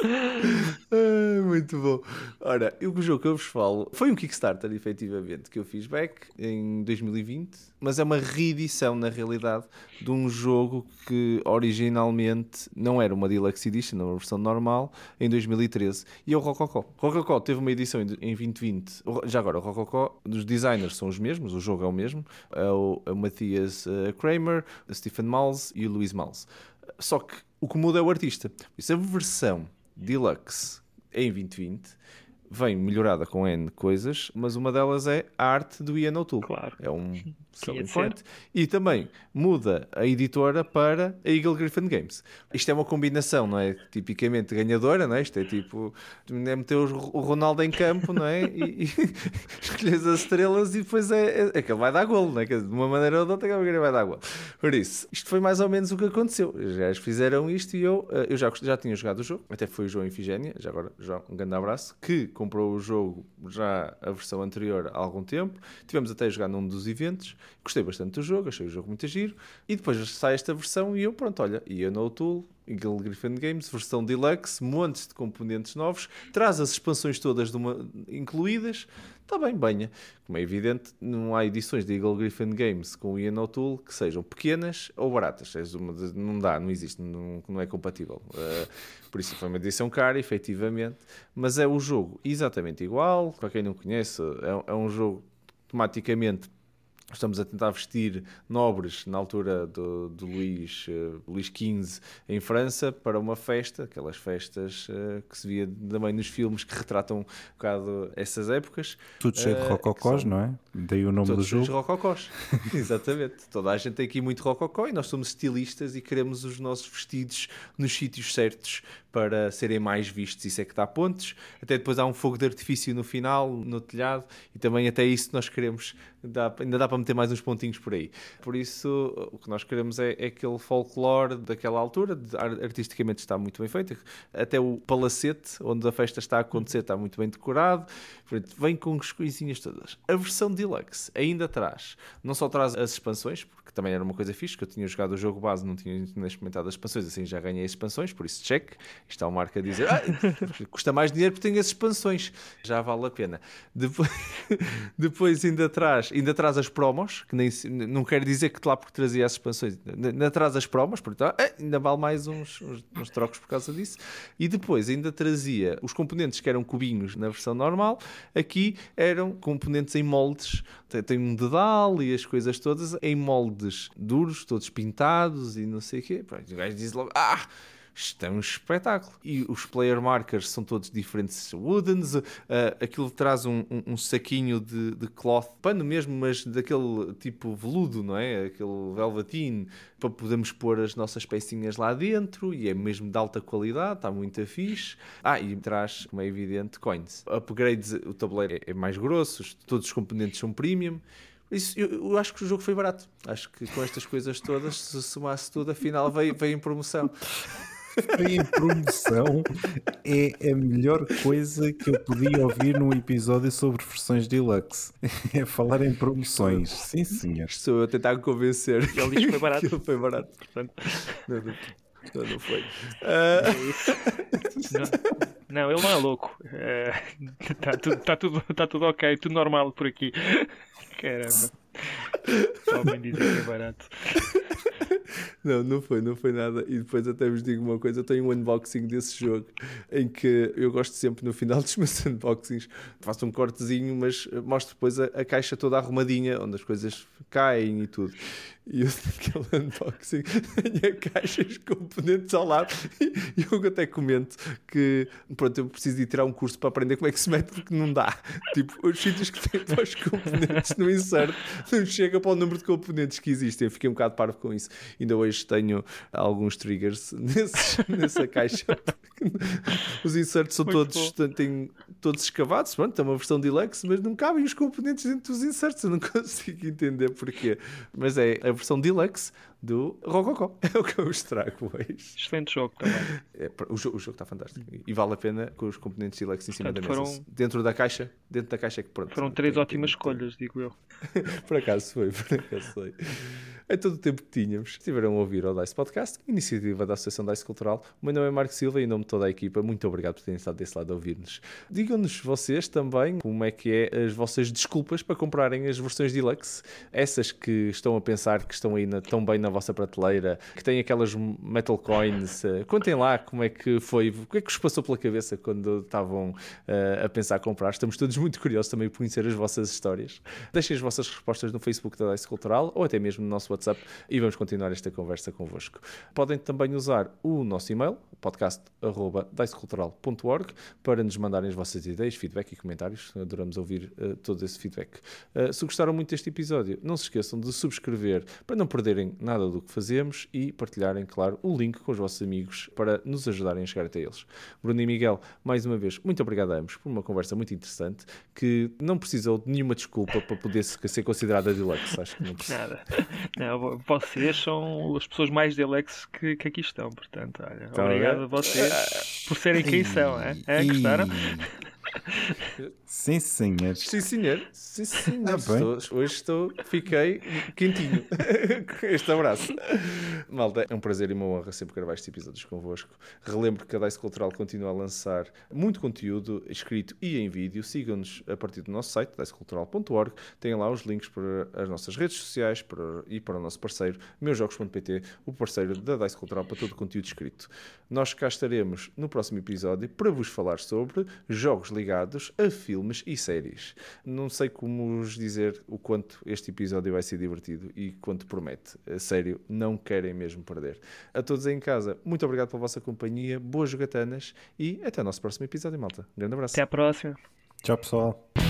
muito bom. Ora, o jogo que eu vos falo foi um Kickstarter, efetivamente, que eu fiz back em 2020, mas é uma reedição, na realidade, de um jogo que originalmente não era uma Deluxe Edition, era uma versão normal, em 2013. E é o Rococó. Rococó teve uma edição em 2020. Já agora, o Rococó, os designers são os mesmos, o jogo é o mesmo. É o, é Matthias eh, Kramer, Stephen Miles e o Luís Miles. Só que o que muda é o artista. Isso é a versão Deluxe em 2020 vem melhorada com N coisas, mas uma delas é a arte do Ian O'Toole. Claro. É um selling point. E também muda a editora para a Eagle Griffin Games. Isto é uma combinação, não é? Tipicamente ganhadora, não é? Isto é tipo, é meter o Ronaldo em campo, não é? E, e escolhes as estrelas e depois é, é, é que ele vai dar golo, não é? De uma maneira ou de outra, que vai dar golo. Por isso, isto foi mais ou menos o que aconteceu. Os gajos fizeram isto e eu, eh, eu já, já tinha jogado o jogo, até foi o João Ifigénia, já agora, João, um grande abraço, que comprou o jogo já a versão anterior há algum tempo. Tivemos até a jogar num dos eventos Gostei bastante do jogo, achei o jogo muito giro. E depois sai esta versão e eu, pronto, olha, ia no Tool, Griffin Games, versão deluxe, montes de componentes novos, traz as expansões todas uma, incluídas. Está bem, banha. Como é evidente, não há edições de Eagle Griffin Games com o Ian O'Toole que sejam pequenas ou baratas. Não dá, não existe, não, não é compatível. Uh, por isso foi uma edição cara, efetivamente. Mas é o jogo exatamente igual. Para quem não conhece, é, é um jogo tematicamente estamos a tentar vestir nobres na altura do, do Luís, uh, Luís XV em França para uma festa, aquelas festas uh, que se via também nos filmes que retratam um bocado essas épocas. Tudo cheio de uh, rococós, são... não é? Daí o nome do jogo. Todos rococós, exatamente. Toda a gente tem aqui muito rococó e nós somos estilistas e queremos os nossos vestidos nos sítios certos para serem mais vistos. Isso é que dá pontos. Até depois há um fogo de artifício no final, no telhado, e também até isso nós queremos. Dá, ainda dá para meter mais uns pontinhos por aí. Por isso, o que nós queremos é, é aquele folclore daquela altura, de, artisticamente está muito bem feito. Até o palacete, onde a festa está a acontecer, está muito bem decorado. Portanto, vem com as coisinhas todas. A versão deluxe ainda traz, não só traz as expansões, que também era uma coisa fixe, que eu tinha jogado o jogo base, não tinha experimentado as expansões, assim já ganhei as expansões, por isso check. Está o Marco a dizer, ah, custa mais dinheiro porque tenho as expansões, já vale a pena. Depois, depois ainda traz, ainda traz as promos, que nem, não quer dizer que lá porque trazia as expansões, ainda traz as promos, portanto, ah, ainda vale mais uns, uns, uns trocos por causa disso. E depois ainda trazia os componentes que eram cubinhos na versão normal, aqui eram componentes em moldes, tem um dedal e as coisas todas em moldes moldes duros, todos pintados e não sei o quê. O gajo diz logo: Ah! Isto é um espetáculo. E os player markers são todos diferentes woodens. Uh, aquilo traz um, um, um saquinho de, de, cloth, pano mesmo, mas daquele tipo veludo, não é? Aquele velveteen, para podermos pôr as nossas pecinhas lá dentro. E é mesmo de alta qualidade, está muito fixe. Ah, e traz, como é evidente, coins. Upgrades, o tabuleiro é, é mais grosso, todos os componentes são premium. Isso, eu, eu, acho que o jogo foi barato. Acho que com estas coisas todas, se somasse tudo, afinal veio, veio em promoção. Em promoção é a melhor coisa que eu podia ouvir num episódio sobre versões deluxe. É falar em promoções. Sim, senhor. Estou eu a tentar convencer. Ele diz que foi barato. Que foi barato. Portanto, não, não, não foi. Uh... Não, não, ele não é louco. Está uh, tudo, tá tudo, tá tudo ok, tudo normal por aqui. Caramba. Só bem dizer que é barato. Não, não foi, não foi nada. E depois até vos digo uma coisa: eu tenho um unboxing desse jogo em que eu gosto sempre no final dos meus unboxings, faço um cortezinho, mas mostro depois a, a caixa toda arrumadinha, onde as coisas caem e tudo. E eu naquele unboxing tenho a caixa, os componentes ao lado. E eu até comento que pronto, eu preciso de tirar um curso para aprender como é que se mete, porque não dá. Tipo, os sítios que têm para os componentes no insert não chega para o número de componentes que existem. Eu fiquei um bocado parvo com isso. Ainda hoje tenho alguns triggers nesses, nessa caixa. Os inserts são todos, têm, todos escavados. Pronto, é uma versão deluxe, mas não cabem os componentes dentro dos inserts. Eu não consigo entender porquê. Mas é a versão deluxe do Rococó. É o que eu vos trago hoje. Excelente jogo também. É, o, jogo, o jogo está fantástico. E vale a pena com os componentes deluxe em cima Portanto, da mesa. Foram... Dentro da caixa, dentro da caixa é que pronto. Foram três tem, ótimas tem, escolhas, tem... digo eu. por acaso foi, por acaso foi. Em todo o tempo que tínhamos, estiveram a ouvir o DICE Podcast, iniciativa da Associação DICE Cultural. O meu nome é Marco Silva e em nome de toda a equipa, muito obrigado por terem estado desse lado a ouvir-nos. Digam-nos vocês também como é que é as vossas desculpas para comprarem as versões deluxe, essas que estão a pensar que estão aí na, tão bem na vossa prateleira, que têm aquelas metal coins. Uh, contem lá como é que foi, o que é que vos passou pela cabeça quando estavam uh, a pensar comprar. Estamos todos muito curiosos também por conhecer as vossas histórias. Deixem as vossas respostas no Facebook da DICE Cultural ou até mesmo no nosso WhatsApp e vamos continuar esta conversa convosco. Podem também usar o nosso e-mail, podcast.dicecultural.org, para nos mandarem as vossas ideias, feedback e comentários. Adoramos ouvir uh, todo esse feedback. Uh, se gostaram muito deste episódio, não se esqueçam de subscrever para não perderem nada do que fazemos e partilharem, claro, o link com os vossos amigos para nos ajudarem a chegar até eles. Bruno e Miguel, mais uma vez, muito obrigado a ambos por uma conversa muito interessante que não precisou de nenhuma desculpa para poder ser considerada deluxe. Acho que não precisa. Nada. Não, vocês são as pessoas mais delex que, que aqui estão, portanto, olha, então, obrigado é? a vocês por serem quem são, é? é? Gostaram? Sim, senhor. Sim, senhor. Sim, senhor. Ah, estou, hoje estou, fiquei quentinho com este abraço. Malta, é um prazer e uma honra sempre gravar estes episódios convosco. Relembro que a Dice Cultural continua a lançar muito conteúdo escrito e em vídeo. Sigam-nos a partir do nosso site, dicecultural.org. Tem lá os links para as nossas redes sociais para, e para o nosso parceiro, meusjogos.pt, o parceiro da Dice Cultural para todo o conteúdo escrito. Nós cá estaremos no próximo episódio para vos falar sobre jogos ligados a filmes e séries. Não sei como vos dizer o quanto este episódio vai ser divertido e quanto promete. A sério, não querem mesmo perder. A todos em casa, muito obrigado pela vossa companhia, boas jogatanas e até o nosso próximo episódio, malta. Um grande abraço. Até à próxima. Tchau, pessoal.